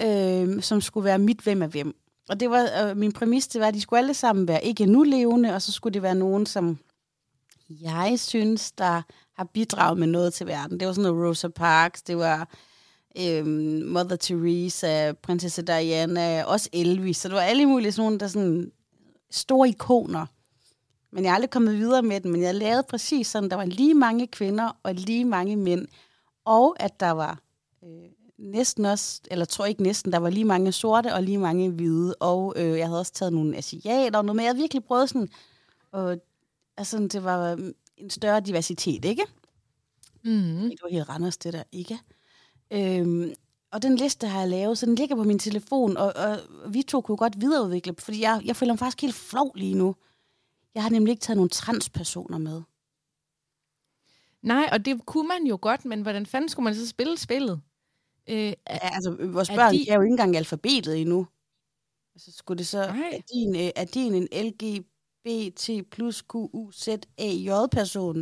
øh, som skulle være mit hvem af hvem. Og det var øh, min præmis, det var, at de skulle alle sammen være ikke nu levende, og så skulle det være nogen, som jeg synes, der har bidraget med noget til verden. Det var sådan noget Rosa Parks, det var øh, Mother Teresa, prinsesse Diana, også Elvis. Så det var alle mulige sådan nogle, der sådan store ikoner. Men jeg er aldrig kommet videre med den, men jeg lavede præcis sådan, der var lige mange kvinder og lige mange mænd. Og at der var øh, næsten også, eller tror ikke næsten, der var lige mange sorte og lige mange hvide. Og øh, jeg havde også taget nogle asiater og noget, men jeg havde virkelig prøvet sådan, og, altså, det var øh, en større diversitet, ikke? Mm. Det var helt Randers, det der, ikke? Øhm, og den liste har jeg lavet, så den ligger på min telefon, og, og vi to kunne godt videreudvikle, fordi jeg, jeg føler mig faktisk helt flov lige nu. Jeg har nemlig ikke taget nogle transpersoner med. Nej, og det kunne man jo godt, men hvordan fanden skulle man så spille spillet? Øh, Ja, altså, vores Er børn de- er jo ikke engang alfabetet endnu. Altså, skulle det så... Nej. Er din, øh, er din en LGBT plus QUZAJ-person?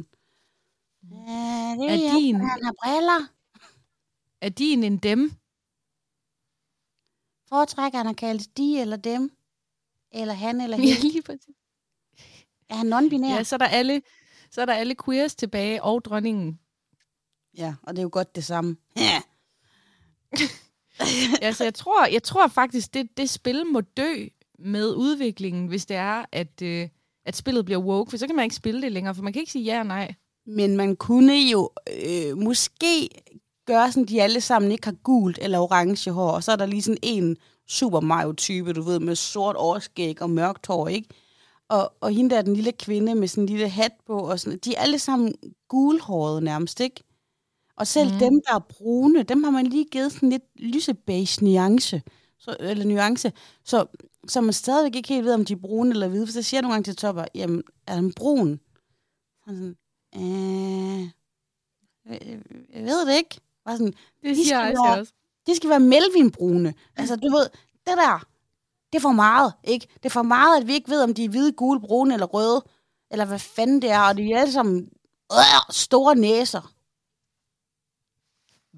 Ja, det Er er, jeg, din- Han har briller. er din en dem? Foretrækker han at kaldes de eller dem? Eller han eller Ja, hende? lige præcis. Er han non-binær? Ja, så er der alle, så er der alle queers tilbage, og dronningen. Ja, og det er jo godt det samme. Ja. (laughs) Ja, så jeg tror, jeg tror faktisk, det, det spil må dø med udviklingen, hvis det er, at, øh, at spillet bliver woke, for så kan man ikke spille det længere, for man kan ikke sige ja og nej. Men man kunne jo øh, måske gøre sådan, de alle sammen ikke har gult eller orange hår, og så er der lige sådan en Super Mario-type, du ved, med sort overskæg og mørkt hår, ikke? Og, og hende der, den lille kvinde med sådan en lille hat på, og sådan, de er alle sammen gulhårede nærmest, ikke? Og selv mm. dem, der er brune, dem har man lige givet sådan lidt lysebeige nuance, så, eller nuance, så, så man stadigvæk ikke helt ved, om de er brune eller hvide, for så siger jeg nogle gange til Topper, jamen, er den brun? Så sådan, øh, øh, jeg ved det ikke. Bare sådan, Det De siger skal jeg være- også. De skal være Melvin-brune. Altså, du ved, det der, det er for meget, ikke? Det er for meget, at vi ikke ved, om de er hvide, gule, brune eller røde, eller hvad fanden det er, og de er alle sammen øh, store næser.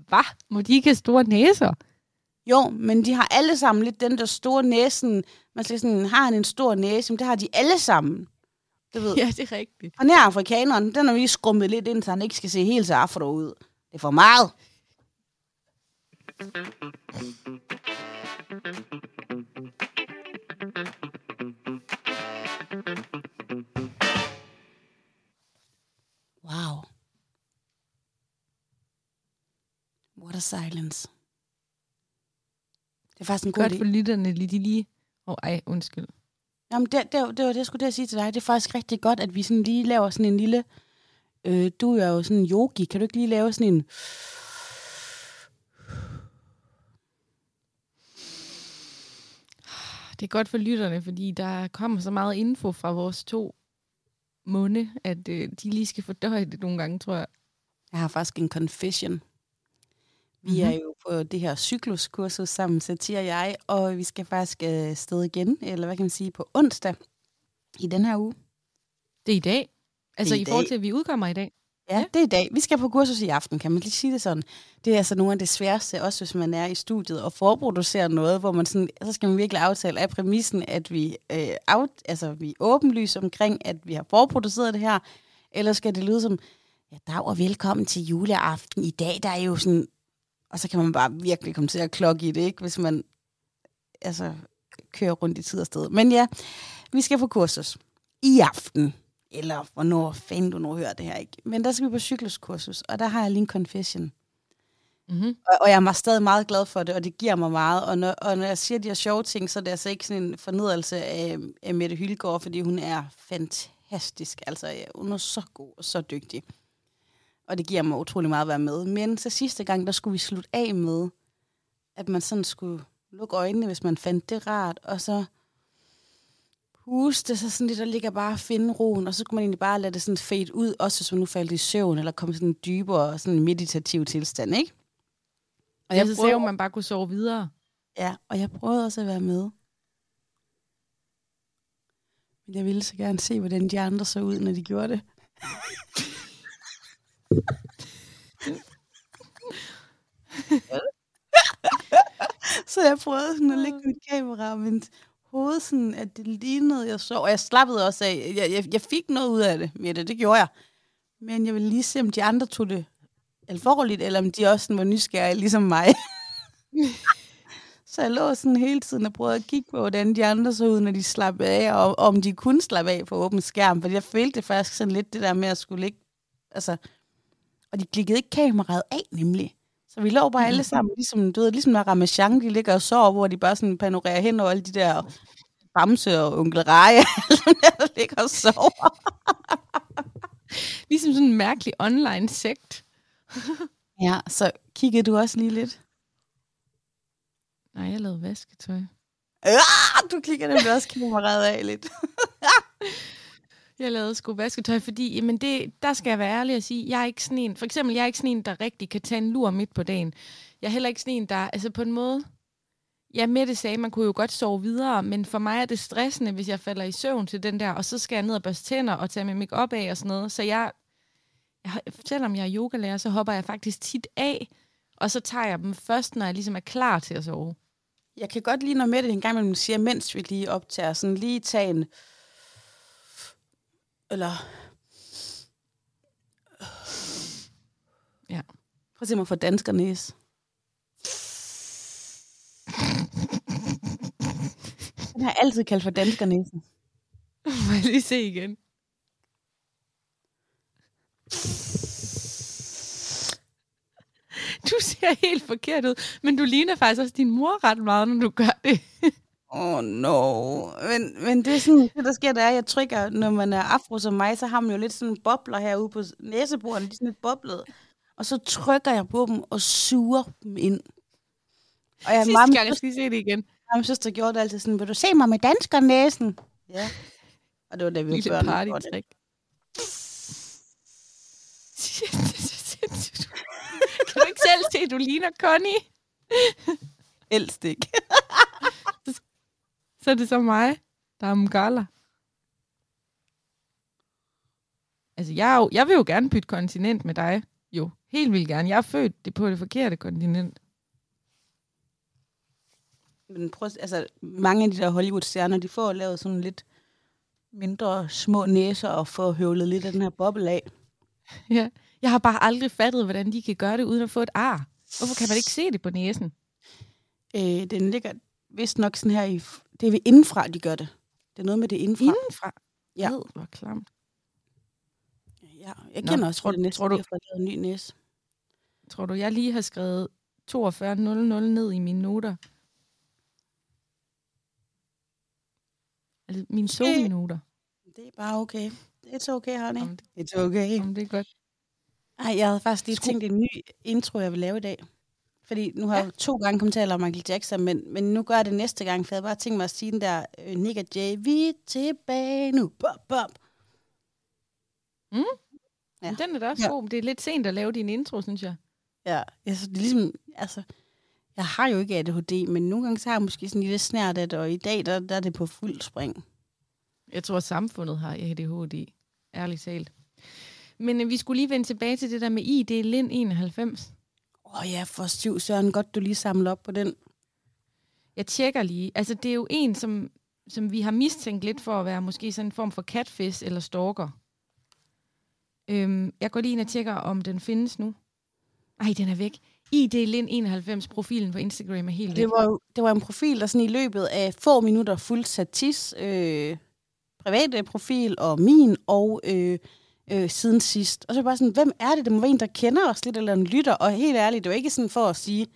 Hvad? Må de ikke have store næser? Jo, men de har alle sammen lidt den der store næsen. Man siger sådan, har han en stor næse? Men det har de alle sammen. Du ved. (laughs) Ja, det er rigtigt. Og nær afrikaneren, den er vi lige skrummet lidt ind, så han ikke skal se helt så afro ud. Det er for meget. Wow. What a silence. Det er faktisk en god Godt idé. for lytterne lige, lige... Åh, oh, ej, undskyld. Jamen, det, det, det var det, jeg skulle til at sige til dig. Det er faktisk rigtig godt, at vi sådan lige laver sådan en lille... Øh, du er jo sådan en yogi. Kan du ikke lige lave sådan en... Det er godt for lytterne, fordi der kommer så meget info fra vores to munde, at øh, de lige skal fordøje det nogle gange, tror jeg. Jeg har faktisk en confession. Vi Mhm. er jo på det her cykluskursus sammen, Satir og jeg, og vi skal faktisk øh, sted igen, eller hvad kan man sige, på onsdag i den her uge. Det er i dag. Altså i i forhold dag. til, at vi udkommer i dag. Ja, det er i dag. Vi skal på kursus i aften, kan man lige sige det sådan. Det er altså nogle af det sværeste, også hvis man er i studiet og forproducerer noget, hvor man sådan, så skal man virkelig aftale af præmissen, at vi, øh, out, altså, vi er åbenlyse omkring, at vi har forproduceret det her, eller skal det lyde som, ja, dag og velkommen til juleaften. I dag, der er jo sådan, og så kan man bare virkelig komme til at klokke i det, ikke? Hvis man altså, kører rundt i tid og sted. Men ja, vi skal på kursus i aften eller hvornår fanden du nu hører det her, ikke? Men der skal vi på cykluskursus, og der har jeg lige en confession. Mm-hmm. Og, og jeg er stadig meget glad for det, og det giver mig meget. Og når, og når jeg siger de her sjove ting, så er det altså ikke sådan en fornedrelse af, af Mette Hylgaard, fordi hun er fantastisk. Altså, ja, hun er så god og så dygtig. Og det giver mig utrolig meget at være med. Men så sidste gang, der skulle vi slutte af med, at man sådan skulle lukke øjnene, hvis man fandt det rart, og så puste sig sådan lidt, og ligger bare og finde roen, og så kunne man egentlig bare lade det sådan fade ud, også hvis man nu faldt i søvn, eller kom i sådan en dybere, sådan meditativ tilstand, ikke? Og jeg så sagde jo, at man bare kunne sove videre. Ja, og jeg prøvede også at være med. Men jeg ville så gerne se, hvordan de andre så ud, når de gjorde det. (laughs) så jeg prøvede sådan at lægge mit kamera og mit hoved sådan, at det lignede, jeg så. Og jeg slappede også af. Jeg, jeg, jeg fik noget ud af det med det, det gjorde jeg. Men jeg ville lige se, om de andre tog det alvorligt, eller om de også sådan var nysgerrige, ligesom mig. (laughs) Så jeg lå sådan hele tiden og prøvede at kigge på, hvordan de andre så ud, når de slappede af, og om de kunne slappe af på åben skærm. For jeg følte det faktisk sådan lidt det der med at skulle ligge... Altså, og de klikkede ikke kameraet af, nemlig. Så vi lå bare alle sammen, ligesom, du ved, ligesom når Ramachan, de ligger og sover, hvor de bare sådan panorerer hen over alle de der Bamse og onkel Reje, (laughs) der ligger og sover. Ligesom sådan en mærkelig online sekt. (laughs) Ja, så kiggede du også lige lidt. Nej, jeg lavede vasketøj. Ah, du kigger nemlig også kameraet af lidt. (laughs) Jeg lavede sgu vasketøj, fordi jamen det, der skal jeg være ærlig og sige, jeg er ikke sådan en, for eksempel, jeg er ikke sådan en, der rigtig kan tage en lur midt på dagen. Jeg er heller ikke sådan en, der, altså på en måde, ja, Mette sagde, man kunne jo godt sove videre, men for mig er det stressende, hvis jeg falder i søvn til den der, og så skal jeg ned og børste tænder og tage min make op af og sådan noget. Så jeg, jeg, selvom jeg er yogalærer, så hopper jeg faktisk tit af, og så tager jeg dem først, når jeg ligesom er klar til at sove. Jeg kan godt lide, når Mette en gang imellem siger, mens vi lige optager, sådan lige tage en... Eller... Ja. Prøv at se mig for danskernæs. Den har jeg altid kaldt for danskernæsen. (laughs) Må jeg lige se igen? Du ser helt forkert ud, men du ligner faktisk også din mor ret meget, når du gør det. (laughs) Oh no. Men, men det er sådan, det der sker, der er, jeg trykker, når man er afro som mig, så har man jo lidt sådan bobler herude på næseborene, de er sådan lidt boblet. Og så trykker jeg på dem og suger dem ind. Og jeg, Sidste meget, gang, jeg skal se det igen. min søster gjorde det altid sådan, vil du se mig med danskernæsen? Ja. Og det var da vi var Lille børn. der gjorde det. party-trick. Det. (laughs) Kan du ikke selv se, at du ligner Connie? Helst ikke. (laughs) Så er det så mig, der er mgala. Altså, jeg, er jo, jeg vil jo gerne bytte kontinent med dig. Jo, helt vildt gerne. Jeg er født det på det forkerte kontinent. Men prøv, altså, mange af de der Hollywood-stjerner, de får lavet sådan lidt mindre små næser og får høvlet lidt af den her boble af. (laughs) Ja. Jeg har bare aldrig fattet, hvordan de kan gøre det uden at få et ar. Hvorfor kan man ikke se det på næsen? Øh, den ligger vist nok sådan her i... Det er ved indenfra, de gør det. Det er noget med det indenfra. Indenfra? Ja. Ved, hvor klamt. Ja, jeg Nå, kender også tror- det næste, tror du- du... har lavet en ny næse. Tror du, jeg lige har skrevet 4200 ned i mine noter? Altså mine somi-noter. Det er bare okay. It's okay, honey. Om det, It's okay. om det er godt. Ej, jeg havde faktisk lige Sku- tænkt en ny intro, jeg vil lave i dag. Fordi nu har jeg to gange kommet til at Michael Jackson, men, men nu gør jeg det næste gang, for jeg havde bare tænkt mig at sige den der øh, Nick og Jay, vi er tilbage nu. Bop, bop. Ja. Men den er da også Ja. god. Det er lidt sent at lave din intro, synes jeg. Ja, jeg, synes, det er ligesom, altså, jeg har jo ikke ADHD, men nogle gange så har jeg måske sådan lille snært af det, og i dag, der, der er det på fuld spring. Jeg tror, samfundet har ADHD. Ærligt talt. Men øh, vi skulle lige vende tilbage til det der med ID Lind 91. Åh oh, ja, for syv Søren, godt du lige samler op på den. Jeg tjekker lige. Altså, det er jo en, som, som vi har mistænkt lidt for at være måske sådan en form for catfish eller stalker. Øhm, jeg går lige ind og tjekker, om den findes nu. Ej, den er væk. ID Lind 91 profilen på Instagram er helt væk. Det var, jo- det var en profil, der sådan i løbet af få minutter fuldt Satis øh, private profil, og min, og øh, øh, siden sidst. Og så bare sådan, hvem er det? Det må være en, der kender os lidt, eller en lytter. Og helt ærligt, det var ikke sådan for at sige,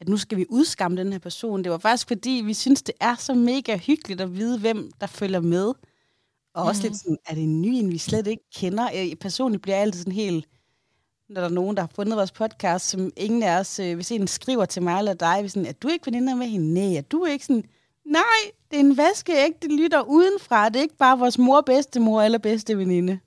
at nu skal vi udskamme den her person. Det var faktisk fordi, vi synes, det er så mega hyggeligt at vide, hvem der følger med. Og også Mhm. lidt sådan, er det en ny, en vi slet ikke kender? Jeg, personligt bliver jeg altid sådan helt når der er nogen, der har fundet vores podcast, som ingen af os, øh, hvis en skriver til mig eller dig, hvis sådan, er du ikke veninder med hende? Nej, er du ikke sådan, nej, det er en vaskeægte lytter udenfra. Det er ikke bare vores mor, bedstemor eller bedste veninde.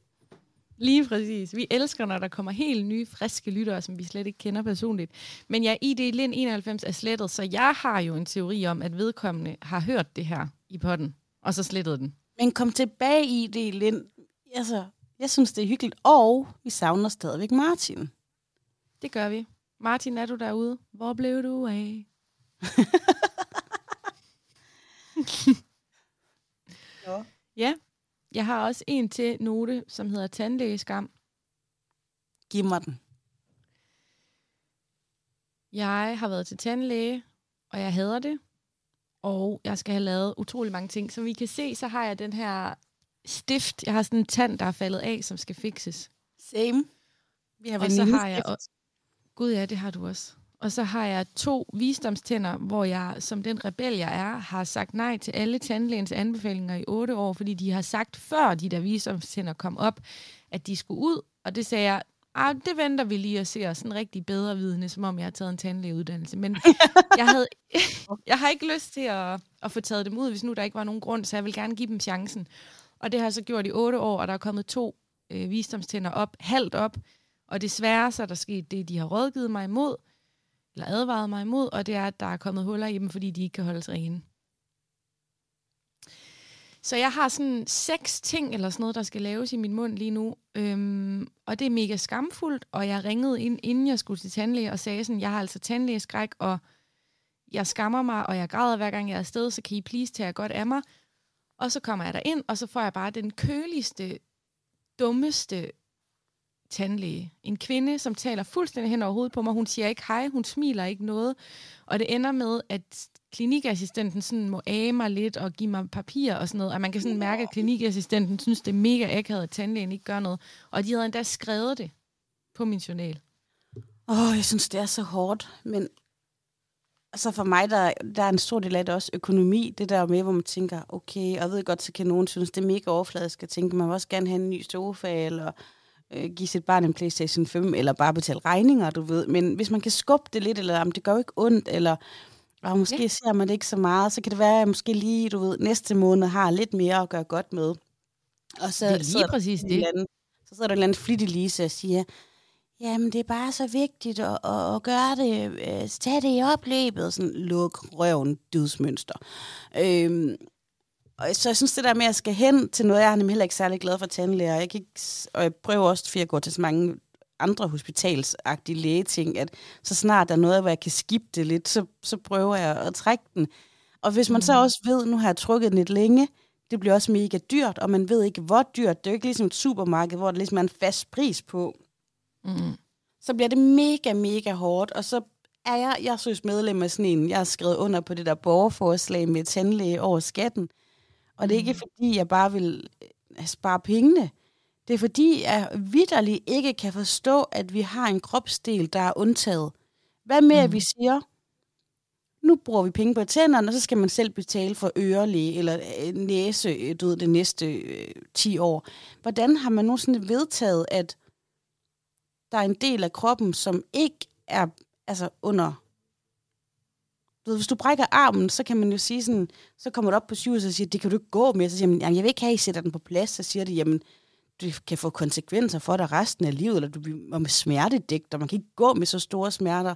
Lige præcis. Vi elsker, når der kommer helt nye, friske lyttere, som vi slet ikke kender personligt. Men ja, ID Lind 91 er slettet, så jeg har jo en teori om, at vedkommende har hørt det her i potten, og så slettede den. Men kom tilbage i det, Lind. Altså, jeg synes, det er hyggeligt, og vi savner stadigvæk Martin. Det gør vi. Martin, er du derude? Hvor blev du af? (laughs) Ja. Ja, jeg har også en til note, som hedder tandlægeskam. Giv mig den. Jeg har været til tandlæge, og jeg hader det. Og jeg skal have lavet utrolig mange ting. Som vi kan se, så har jeg den her stift. Jeg har sådan en tand, der er faldet af, som skal fikses. Same. Vi har Og så har jeg også... Gud ja, det har du også. Og så har jeg to visdomstænder, hvor jeg, som den rebel jeg er, har sagt nej til alle tandlægens anbefalinger i otte år, fordi de har sagt, før de der visdomstænder kom op, at de skulle ud. Og det sagde jeg, ah, det venter vi lige og ser sådan rigtig bedre vidne, som om jeg har taget en tandlægeuddannelse. Men (laughs) jeg, havde, (laughs) jeg har ikke lyst til at, at få taget dem ud, hvis nu der ikke var nogen grund, så jeg vil gerne give dem chancen. Og det har jeg så gjort i otte år, og der er kommet to øh, visdomstænder op, halvt op, og desværre så er der sket det, de har rådgivet mig imod, eller advaret mig imod, og det er, at der er kommet huller i dem, fordi de ikke kan holdes rene. Så jeg har sådan seks ting eller sådan noget, der skal laves i min mund lige nu. Øhm, og det er mega skamfuldt, og jeg ringede ind, inden jeg skulle til tandlæge, og sagde sådan, jeg har altså tandlægeskræk, og jeg skammer mig, og jeg græder hver gang jeg er afsted, så kan I please tage godt af mig. Og så kommer jeg der ind, og så får jeg bare den køligste, dummeste tandlæge. En kvinde, som taler fuldstændig hen over hovedet på mig. Hun siger ikke hej, hun smiler ikke noget. Og det ender med, at klinikassistenten sådan må age mig lidt og give mig papir og sådan noget. Og man kan sådan mærke, at klinikassistenten synes, det er mega akavet, at tandlægen ikke gør noget. Og de havde endda skrevet det på min journal. Åh, oh, jeg synes, det er så hårdt, men altså for mig, der, der er en stor del af det også økonomi, det der med, hvor man tænker, okay, og jeg ved godt, så kan nogen synes, det er mega overfladisk at tænke, man vil også gerne have en ny sofa, eller øh, give sit barn en Playstation 5, eller bare betale regninger, du ved. Men hvis man kan skubbe det lidt, eller om det gør jo ikke ondt, eller og måske Ja. ser man det ikke så meget, så kan det være, at jeg måske lige, du ved, næste måned har lidt mere at gøre godt med. Og så Det er lige præcis det. anden- Så sidder der en eller anden flittig Lise og siger, jamen det er bare så vigtigt at, at, at gøre det, øh, tage det i opløbet, sådan luk røven dydsmønster. Øhm, og så jeg synes, det der med, at jeg skal hen til noget, jeg er nemlig heller ikke særlig glad for tandlæger. Jeg kan ikke, og jeg prøver også, for jeg går til så mange andre hospitalsagtige lægeting, at så snart der er noget, hvor jeg kan skifte det lidt, så, så prøver jeg at trække den. Og hvis man mm. så også ved, nu har jeg trukket den lidt længe, det bliver også mega dyrt, og man ved ikke, hvor dyrt. Det er jo ikke ligesom et supermarked, hvor der ligesom er en fast pris på. Mm. Så bliver det mega, mega hårdt, og så er jeg, jeg synes medlem af sådan en, jeg har skrevet under på det der borgerforslag med tandlæge over skatten. Og det er ikke mm. fordi, jeg bare vil øh, spare pengene. Det er fordi, jeg vidderligt ikke kan forstå, at vi har en kropsdel, der er undtaget. Hvad med, mm. at vi siger, nu bruger vi penge på tænderne, og så skal man selv betale for ørelæge eller øh, næse øh, du ved, det næste øh, 10 år. Hvordan har man nogensinde vedtaget, at der er en del af kroppen, som ikke er altså under... Du ved, hvis du brækker armen, så kan man jo sige sådan, så kommer du op på sygehuset og siger, det kan du ikke gå med. Så siger man, jeg vil ikke have, at I sætter den på plads. Så siger de, jamen, det kan få konsekvenser for dig resten af livet, eller du bliver med smertedægt, og man kan ikke gå med så store smerter.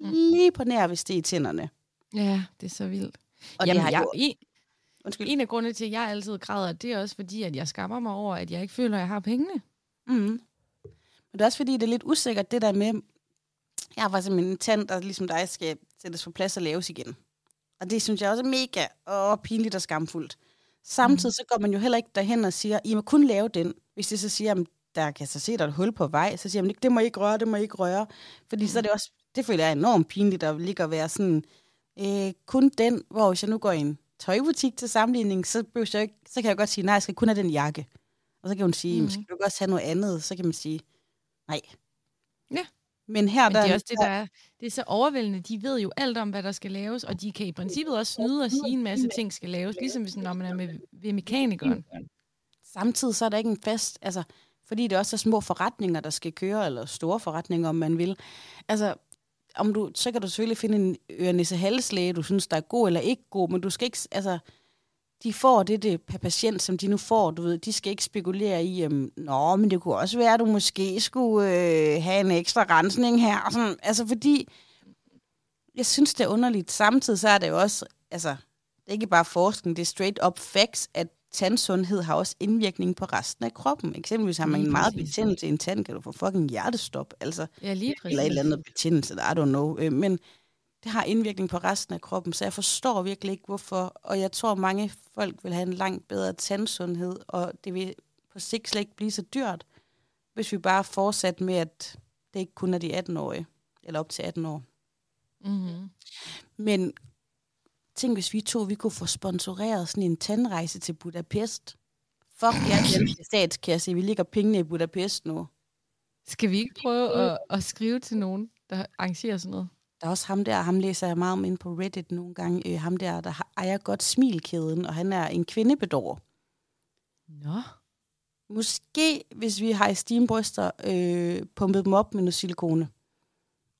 Mm. Lige på nær, hvis det er i tænderne. Ja, det er så vildt. Og Jamen, det har jeg, en, Undskyld. en af grundene til, at jeg altid græder, det er også fordi, at jeg skammer mig over, at jeg ikke føler, at jeg har pengene. Mm. Men det er også fordi, det er lidt usikkert, det der med, jeg har faktisk en tand, der ligesom dig skal sættes på plads og laves igen. Og det synes jeg også er mega og pinligt og skamfuldt. Samtidig mm. så går man jo heller ikke derhen og siger, I må kun lave den. Hvis det så siger, at der kan så se, der er et hul på vej, så siger man, det må I ikke røre, det må I ikke røre. Fordi mm. så er det også, det føler jeg er enormt pinligt at ligge og være sådan, øh, kun den, hvor hvis jeg nu går i en tøjbutik til sammenligning, så, jeg ikke, så kan jeg godt sige, nej, jeg skal kun have den jakke. Og så kan hun sige, mm. skal du også have noget andet? Så kan man sige, nej. Ja. Men her Men der... det er også det, der er, det er så overvældende. De ved jo alt om, hvad der skal laves, og de kan i princippet også snyde og sige en masse ting skal laves, ligesom hvis, når man er med, ved mekanikeren. Samtidig så er der ikke en fast, altså, fordi det også er små forretninger, der skal køre, eller store forretninger, om man vil. Altså, om du, så kan du selvfølgelig finde en ørnisse halslæge, du synes, der er god eller ikke god, men du skal ikke, altså, de får det, det per patient, som de nu får, du ved, de skal ikke spekulere i, um, nå, men det kunne også være, at du måske skulle øh, have en ekstra rensning her, og sådan, altså fordi, jeg synes, det er underligt. Samtidig så er det jo også, altså, det er ikke bare forskning, det er straight up facts, at tandsundhed har også indvirkning på resten af kroppen. Eksempelvis har man en meget betændelse i en tand, kan du få fucking hjertestop, altså, ja, lige præcis. eller et eller andet betændelse, I don't know. Øh, men det har indvirkning på resten af kroppen, så jeg forstår virkelig ikke, hvorfor. Og jeg tror, mange folk vil have en langt bedre tandsundhed, og det vil på sigt slet ikke blive så dyrt, hvis vi bare fortsætter med, at det ikke kun er de 18-årige, eller op til 18 år. Mm-hmm. Men tænk, hvis vi to vi kunne få sponsoreret sådan en tandrejse til Budapest. Fuck, jeg er den statskasse. Vi ligger pengene i Budapest nu. Skal vi ikke prøve at, at skrive til nogen, der arrangerer sådan noget? Der er også ham der, ham læser jeg meget om ind på Reddit nogle gange, øh, ham der, der ejer godt smilkæden, og han er en kvindebedår. Nå. Måske, hvis vi har i steambryster øh, pumpet dem op med noget silikone,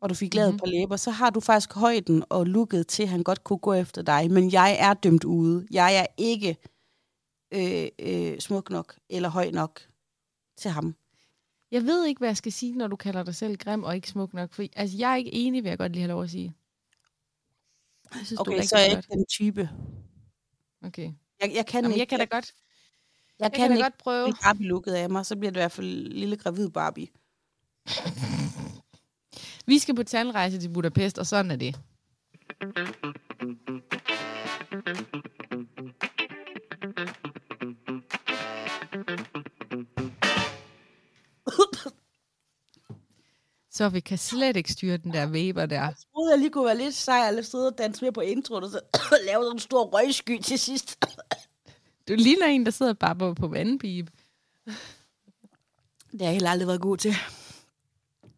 og du fik lavet mm-hmm. på læber, så har du faktisk højden og lukket til, at han godt kunne gå efter dig. Men jeg er dømt ude. Jeg er ikke øh, øh, smuk nok eller høj nok til ham. Jeg ved ikke, hvad jeg skal sige, når du kalder dig selv grim og ikke smuk nok. For, altså, jeg er ikke enig, vil jeg godt lige have lov at sige. Jeg synes, okay, du er så er jeg ikke den type. Okay. Jeg, jeg kan Jamen, ikke. Jeg kan da godt, jeg, jeg kan, kan ikke godt prøve. Barbie-looket af mig, så bliver det i hvert fald lille gravid Barbie. (laughs) Vi skal på tandrejse til Budapest, og sådan er det. Så vi kan slet ikke styre den der Weber der. Jeg troede, jeg lige kunne være lidt sej, eller sidde og danse med på introen, og så (coughs) lave sådan en stor røgsky til sidst. du ligner en, der sidder bare på, på vandpipe. Det har jeg heller aldrig været god til.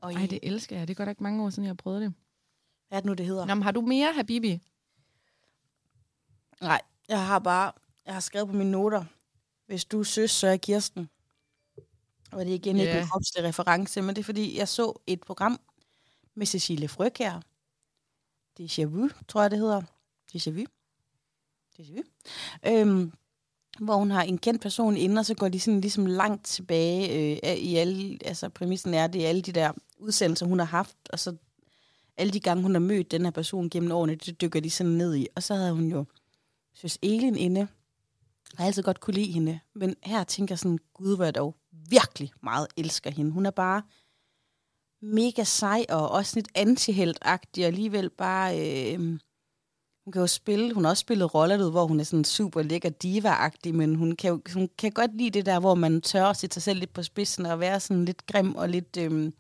Og Ej, det elsker jeg. Det er godt ikke mange år siden, jeg har prøvet det. Hvad er det nu, det hedder? Nå, men har du mere, Habibi? Nej, jeg har bare... Jeg har skrevet på mine noter. Hvis du søs, så er Kirsten. Og det er igen yeah. ikke en kropslig reference, men det er fordi, jeg så et program med Cecilie Frøkær. Déjà vu, tror jeg, det hedder. Déjà vu. Déjà vu. Øhm, hvor hun har en kendt person inde, og så går de sådan ligesom langt tilbage øh, i alle, altså præmissen er, det er alle de der udsendelser, hun har haft, og så alle de gange, hun har mødt den her person gennem årene, det dykker de sådan ned i. Og så havde hun jo, synes Elin inde, jeg har altid godt kunne lide hende, men her tænker jeg sådan, gud, hvor jeg dog virkelig meget elsker hende. Hun er bare mega sej, og også lidt antiheltagtig, og alligevel bare... Øh, hun kan jo spille, hun har også spillet roller, hvor hun er sådan super lækker diva-agtig, men hun kan, jo, hun kan godt lide det der, hvor man tør at sætte sig selv lidt på spidsen og være sådan lidt grim og lidt... Øh,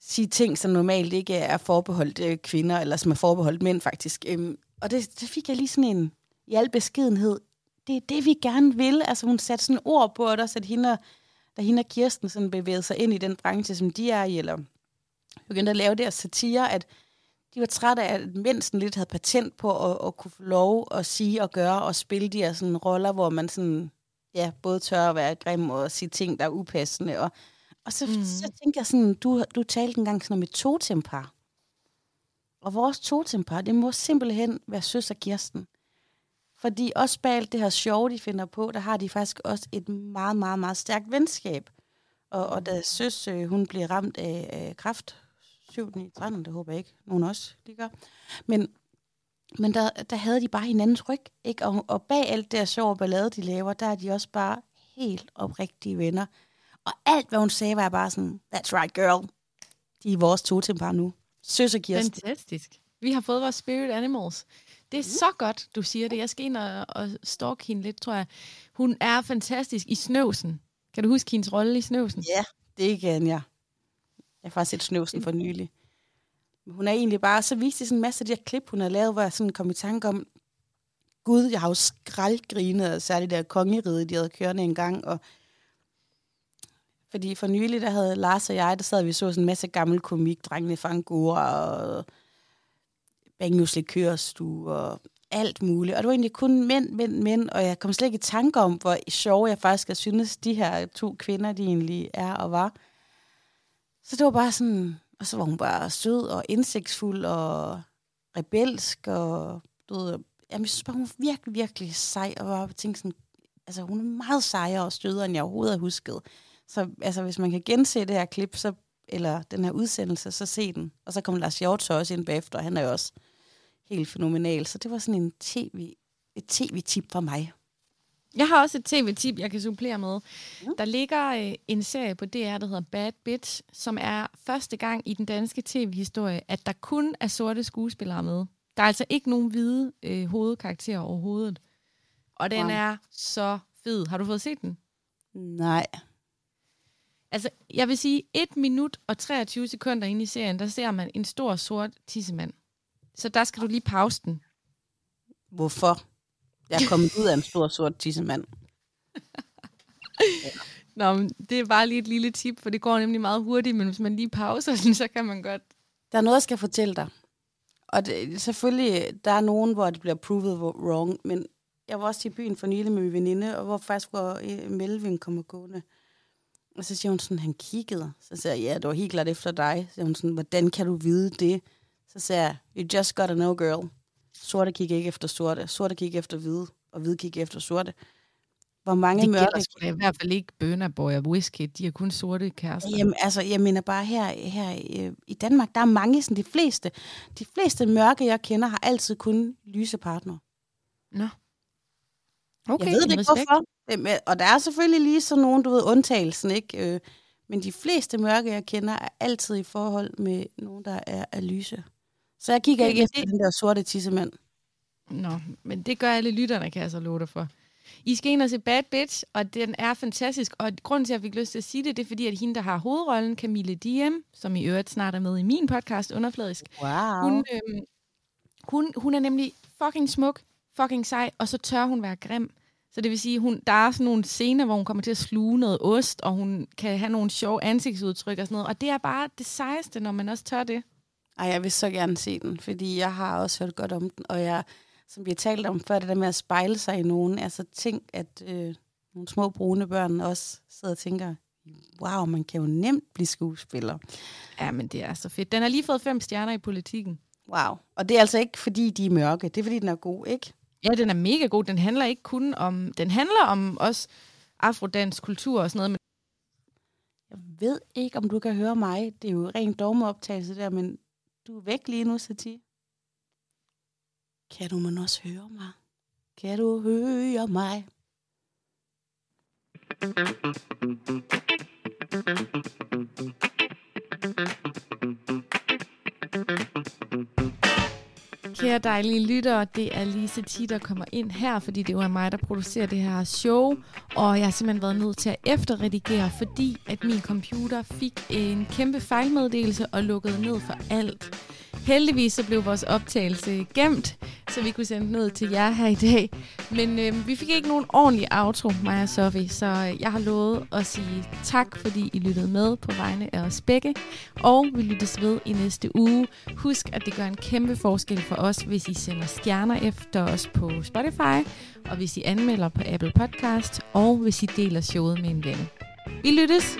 sige ting, som normalt ikke er forbeholdt øh, kvinder, eller som er forbeholdt mænd faktisk. Øhm, og det, det fik jeg lige sådan en, i al beskedenhed, det er det, vi gerne vil. Altså hun satte sådan ord på, og der satte hende, da hende og Kirsten sådan bevægede sig ind i den branche, som de er i, eller begyndte at lave det satire, at de var trætte af, at mænd sådan lidt havde patent på at, at kunne få lov at sige og gøre og spille de her sådan roller, hvor man sådan, ja, både tør at være grim og sige ting, der er upassende. Og, og så, mm. så tænker jeg sådan, du, du talte engang sådan om et totempar. Og vores totempar, det må simpelthen være søs og Kirsten. Fordi også bag alt det her show, de finder på, der har de faktisk også et meget, meget, meget stærkt venskab. Og, og da søs, øh, hun bliver ramt af, af kraft, 7. i 13. det håber jeg ikke, nogen også, de gør. Men, men der, der havde de bare hinandens ryg, ikke? Og, og bag alt det her sjov og ballade, de laver, der er de også bare helt oprigtige venner. Og alt, hvad hun sagde, var bare sådan, that's right, girl. De er vores totempar nu. Søs og Kirsten. Fantastisk. Vi har fået vores spirit animals. Det er mm. så godt, du siger det. Jeg skal ind og, og stalke hende lidt, tror jeg. Hun er fantastisk i Snøvsen. Kan du huske hendes rolle i Snøvsen? Ja, det kan jeg. Jeg har faktisk set Snøvsen for nylig. Hun er egentlig bare, så viste sådan en masse af de her klip, hun har lavet, hvor jeg sådan kom i tanke om, gud, jeg har jo skraldgrinet, særligt der kongeriget, de havde kørende en gang, og fordi for nylig, der havde Lars og jeg, der sad vi så sådan en masse gammel komik, drengene fra Angora og bangmuslikørstue og alt muligt. Og det var egentlig kun mænd, mænd, mænd, og jeg kom slet ikke i tanke om, hvor sjove jeg faktisk har synes, de her to kvinder, de egentlig er og var. Så det var bare sådan, og så var hun bare sød og indsigtsfuld og rebelsk, og du ved, jeg synes bare, hun var virkelig, virkelig sej, og var tænkte sådan, altså hun er meget sejere og stødere, end jeg overhovedet har husket. Så altså, hvis man kan gense det her klip, så, eller den her udsendelse, så se den. Og så kom Lars Hjort også ind bagefter, og han er jo også helt fænomenal. Så det var sådan en TV, et tv-tip for mig. Jeg har også et tv-tip, jeg kan supplere med. Mm. Der ligger øh, en serie på DR, der hedder Bad Bitch, som er første gang i den danske tv-historie, at der kun er sorte skuespillere med. Der er altså ikke nogen hvide øh, hovedkarakterer overhovedet. Og den wow. er så fed. Har du fået set den? Nej. Altså, jeg vil sige, 1 minut og 23 sekunder inde i serien, der ser man en stor sort tissemand. Så der skal du lige pause den. Hvorfor? Jeg er kommet ud af en stor sort tissemand. ja. (laughs) Nå, men det er bare lige et lille tip, for det går nemlig meget hurtigt, men hvis man lige pauser den, så kan man godt... Der er noget, jeg skal fortælle dig. Og det, selvfølgelig, der er nogen, hvor det bliver proved wrong, men jeg var også i byen for nylig med min veninde, og hvor faktisk hvor øh, Melvin kommer gående. Og så siger hun sådan, han kiggede. Så siger jeg, ja, det var helt klart efter dig. Så siger hun sådan, hvordan kan du vide det? Så siger jeg, you just gotta know, girl. Sorte kigger ikke efter sorte. Sorte kigger efter hvide, og hvide kigger efter sorte. Hvor mange det mørke... Det i hvert fald ikke bønderboy og whisky. De er kun sorte kærester. Jamen, altså, jeg mener bare her, her øh, i Danmark, der er mange, sådan de fleste, de fleste mørke, jeg kender, har altid kun lyse partner. Nå. Okay, jeg ved ikke, hvorfor. Og der er selvfølgelig lige sådan nogen, du ved, undtagelsen, ikke? Øh, men de fleste mørke, jeg kender, er altid i forhold med nogen, der er, er lyse. Så jeg kigger ikke efter den der sorte tissemand. Nå, men det gør alle lytterne, kan jeg så love dig for. I skal ind og se Bad Bitch, og den er fantastisk. Og grunden til, at jeg fik lyst til at sige det, det er fordi, at hende, der har hovedrollen, Camille Diem, som i øvrigt snart er med i min podcast, Underfladisk, wow. hun, øhm, hun, hun er nemlig fucking smuk, fucking sej, og så tør hun være grim. Så det vil sige, hun, der er sådan nogle scener, hvor hun kommer til at sluge noget ost, og hun kan have nogle sjove ansigtsudtryk og sådan noget. Og det er bare det sejeste, når man også tør det. Ej, jeg vil så gerne se den, fordi jeg har også hørt godt om den, og jeg, som vi har talt om før, det der med at spejle sig i nogen, altså tænk, at øh, nogle små brune børn også sidder og tænker, wow, man kan jo nemt blive skuespiller. Ja, men det er så fedt. Den har lige fået fem stjerner i politikken. Wow. Og det er altså ikke, fordi de er mørke. Det er, fordi den er god, ikke? Ja, den er mega god. Den handler ikke kun om... Den handler om også afrodans kultur og sådan noget, men Jeg ved ikke, om du kan høre mig. Det er jo rent dogmeoptagelse der, men du er væk lige nu, Sati. Kan du man også høre mig? Kan du høre mig? Kære dejlige lyttere, det er Lise T, der kommer ind her, fordi det jo er mig, der producerer det her show. Og jeg har simpelthen været nødt til at efterredigere, fordi at min computer fik en kæmpe fejlmeddelelse og lukkede ned for alt. Heldigvis så blev vores optagelse gemt, så vi kunne sende den ud til jer her i dag. Men øh, vi fik ikke nogen ordentlig outro, mig og Sofie, så øh, jeg har lovet at sige tak, fordi I lyttede med på vegne af os begge. Og vi lyttes ved i næste uge. Husk, at det gør en kæmpe forskel for os, hvis I sender stjerner efter os på Spotify, og hvis I anmelder på Apple Podcast, og hvis I deler showet med en ven. Vi lyttes!